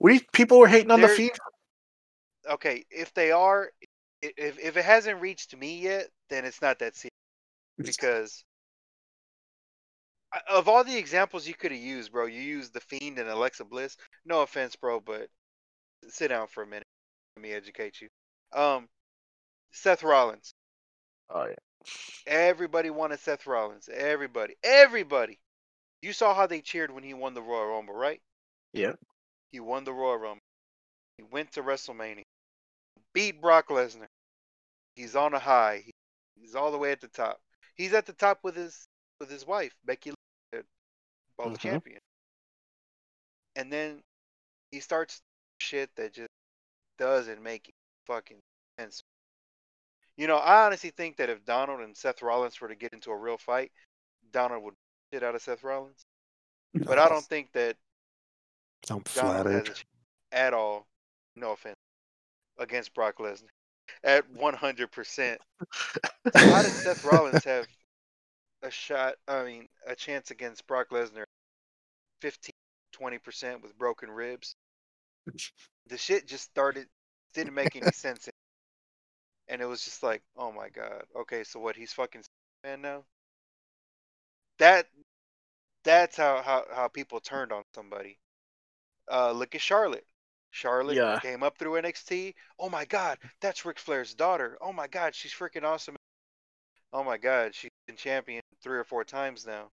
you, people were hating on the Fiend? okay if they are if, if it hasn't reached me yet then it's not that serious because of all the examples you could have used, bro, you used the Fiend and Alexa Bliss. No offense, bro, but sit down for a minute. Let me educate you. Um, Seth Rollins. Oh yeah. Everybody wanted Seth Rollins. Everybody, everybody. You saw how they cheered when he won the Royal Rumble, right? Yeah. He won the Royal Rumble. He went to WrestleMania, beat Brock Lesnar. He's on a high. He's all the way at the top. He's at the top with his with his wife Becky, Lynch, both Mhm. champion. And then he starts shit that just doesn't make fucking sense. You know, I honestly think that if Donald and Seth Rollins were to get into a real fight, Donald would shit out of Seth Rollins. But I don't think that I'm Donald has flattered. at all. No offense against Brock Lesnar at 100%. How does Seth Rollins have a shot? I mean, a chance against Brock Lesnar, 15, 20% with broken ribs. The shit just started, didn't make any sense. And it was just like, oh my god. Okay, so what? He's fucking man now. That, that's how how how people turned on somebody. Uh, look at Charlotte. Charlotte Yeah. came up through NXT. Oh my god, that's Ric Flair's daughter. Oh my god, she's freaking awesome. Oh my god, she's been champion three or four times now.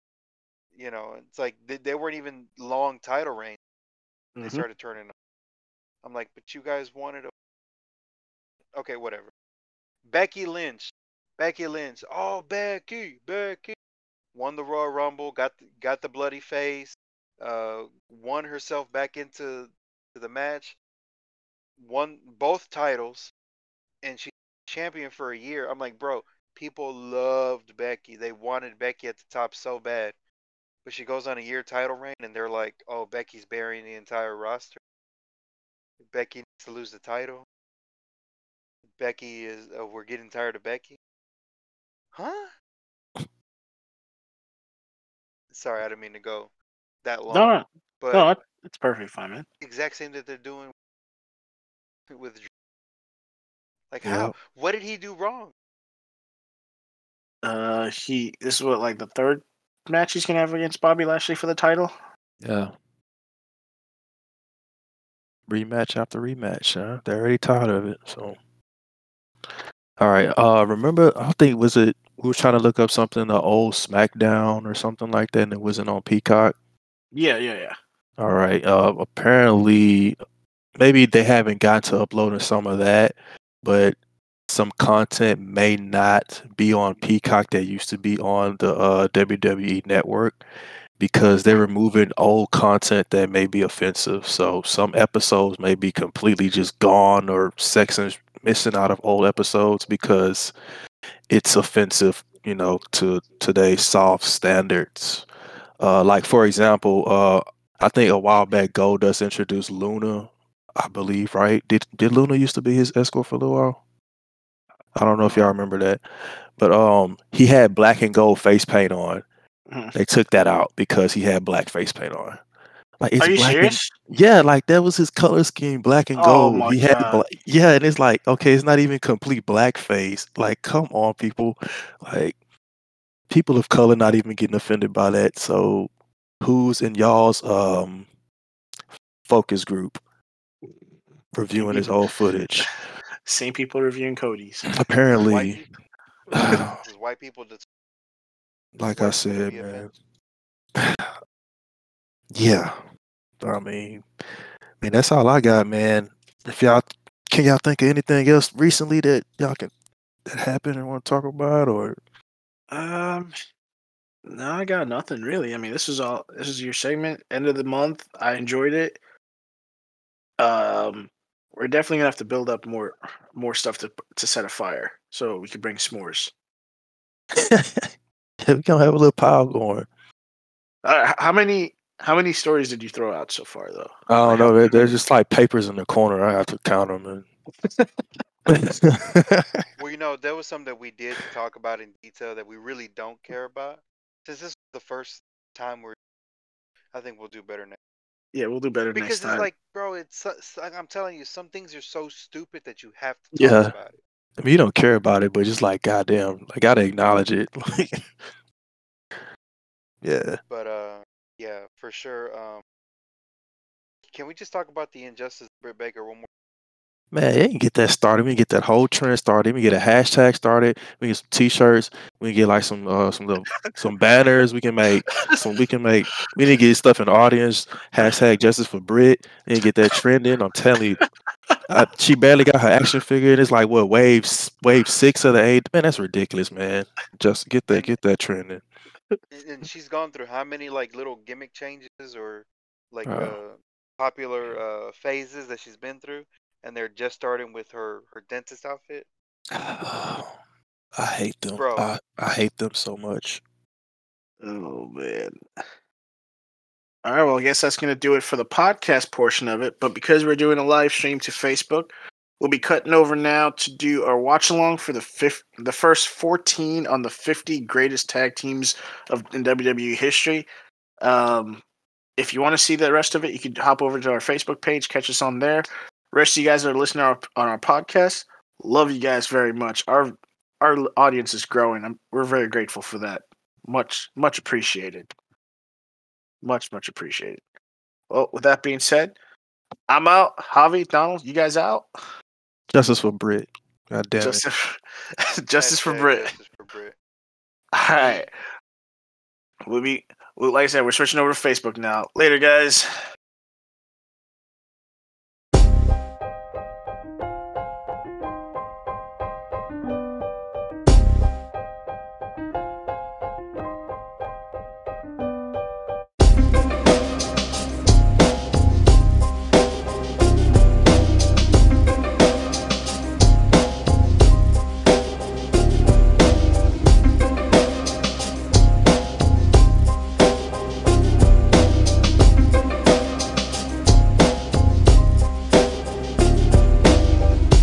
You know, it's like they, they weren't even long title reigns. They Mhm. started turning. I'm like, but you guys wanted a. Okay, whatever. Becky Lynch. Becky Lynch. Oh, Becky, Becky. Won the Royal Rumble. Got the, got the bloody face. Uh, won herself back into to the match. won both titles, and she champion for a year. I'm like, bro, people loved Becky. They wanted Becky at the top so bad. But she goes on a year title reign, and they're like, oh, Becky's burying the entire roster. Becky needs to lose the title. Becky is, oh, we're getting tired of Becky. Huh? Sorry, I didn't mean to go that long. No, no, but no, it's perfectly fine, man. exact same that they're doing with Like Yep. how? What did he do wrong? Uh, he this is what like the third match he's gonna have against Bobby Lashley for the title. Yeah. Rematch after rematch, huh? They're already tired of it. So all right. Uh remember I think was it we were trying to look up something, the old SmackDown or something like that, and it wasn't on Peacock. Yeah, yeah, yeah. All right. Uh apparently maybe they haven't gotten to uploading some of that, but some content may not be on Peacock that used to be on the uh, WWE network because they're removing old content that may be offensive. So some episodes may be completely just gone or sex sections missing out of old episodes because it's offensive, you know, to today's soft standards. Uh, like for example, uh, I think a while back Goldust introduced Luna, I believe, right? Did did Luna used to be his escort for a little while? I don't know if y'all remember that, but um, he had black and gold face paint on. Mhm. They took that out because he had black face paint on. Like it's Are you black and- serious? yeah, like that was his color scheme, black and Oh gold. my he had God. bla- yeah, and it's like okay, it's not even complete blackface. Like, come on, people. Like, people of color not even getting offended by that. So, who's in y'all's um focus group reviewing his old footage? Same people reviewing Cody's. White Apparently, people, white people just like I said, man. Yeah, I mean, I mean that's all I got, man. If y'all can y'all think of anything else recently that y'all can that happened and want to talk about, or Um, no, I got nothing really. I mean, this is all. This is your segment. End of the month. I enjoyed it. Um, we're definitely gonna have to build up more more stuff to to set a fire, so we could bring s'mores. we gonna have a little pile going. Uh, how many how many stories did you throw out so far, though? I don't know. They're, they're just like papers in the corner. I have to count them. And Well, you know, there was some that we did talk about in detail that we really don't care about. Since this is the first time we're, I think we'll do better next. Yeah, we'll do better Because next time. Because it's like, bro, it's, it's like I'm telling you, some things are so stupid that you have to talk Yeah. about it. I mean, you don't care about it, but just like goddamn, I gotta acknowledge it. Yeah. But uh, yeah, for sure. Um, can we just talk about the injustice of Britt Baker one more? Man, they can get that started. We can get that whole trend started. We can get a hashtag started. We can get some t-shirts. We can get like some uh some little some banners. We can make some. We can make. We need to get stuff in the audience. Hashtag justice for Britt. And get that trending. I'm telling you, I, she barely got her action figure. And it's like what wave wave six of the eight. Man, that's ridiculous, man. Just get that get that trending. And- And she's gone through how many like little gimmick changes or like Uh. uh, popular uh, phases that she's been through, and they're just starting with her her dentist outfit. I hate them. Bro. I, I hate them so much. Oh man. All right, well, I guess that's going to do it for the podcast portion of it. But because we're doing a live stream to Facebook, we'll be cutting over now to do our watch along for the fifth, the first 14 on the 50 greatest tag teams of in WWE history. Um, if you want to see the rest of it, you can hop over to our Facebook page, catch us on there. Rest of you guys that are listening on our, on our podcast, love you guys very much. Our our audience is growing. I'm, we're very grateful for that. Much much appreciated. Much much appreciated. Well, with that being said, I'm out. Javi, Donald, you guys out. Justice for Britt. God damn it. Justice, justice for Hashtag Britt. Justice for Britt. All right. We'll be. Like I said, we're switching over to Facebook now. Later, guys.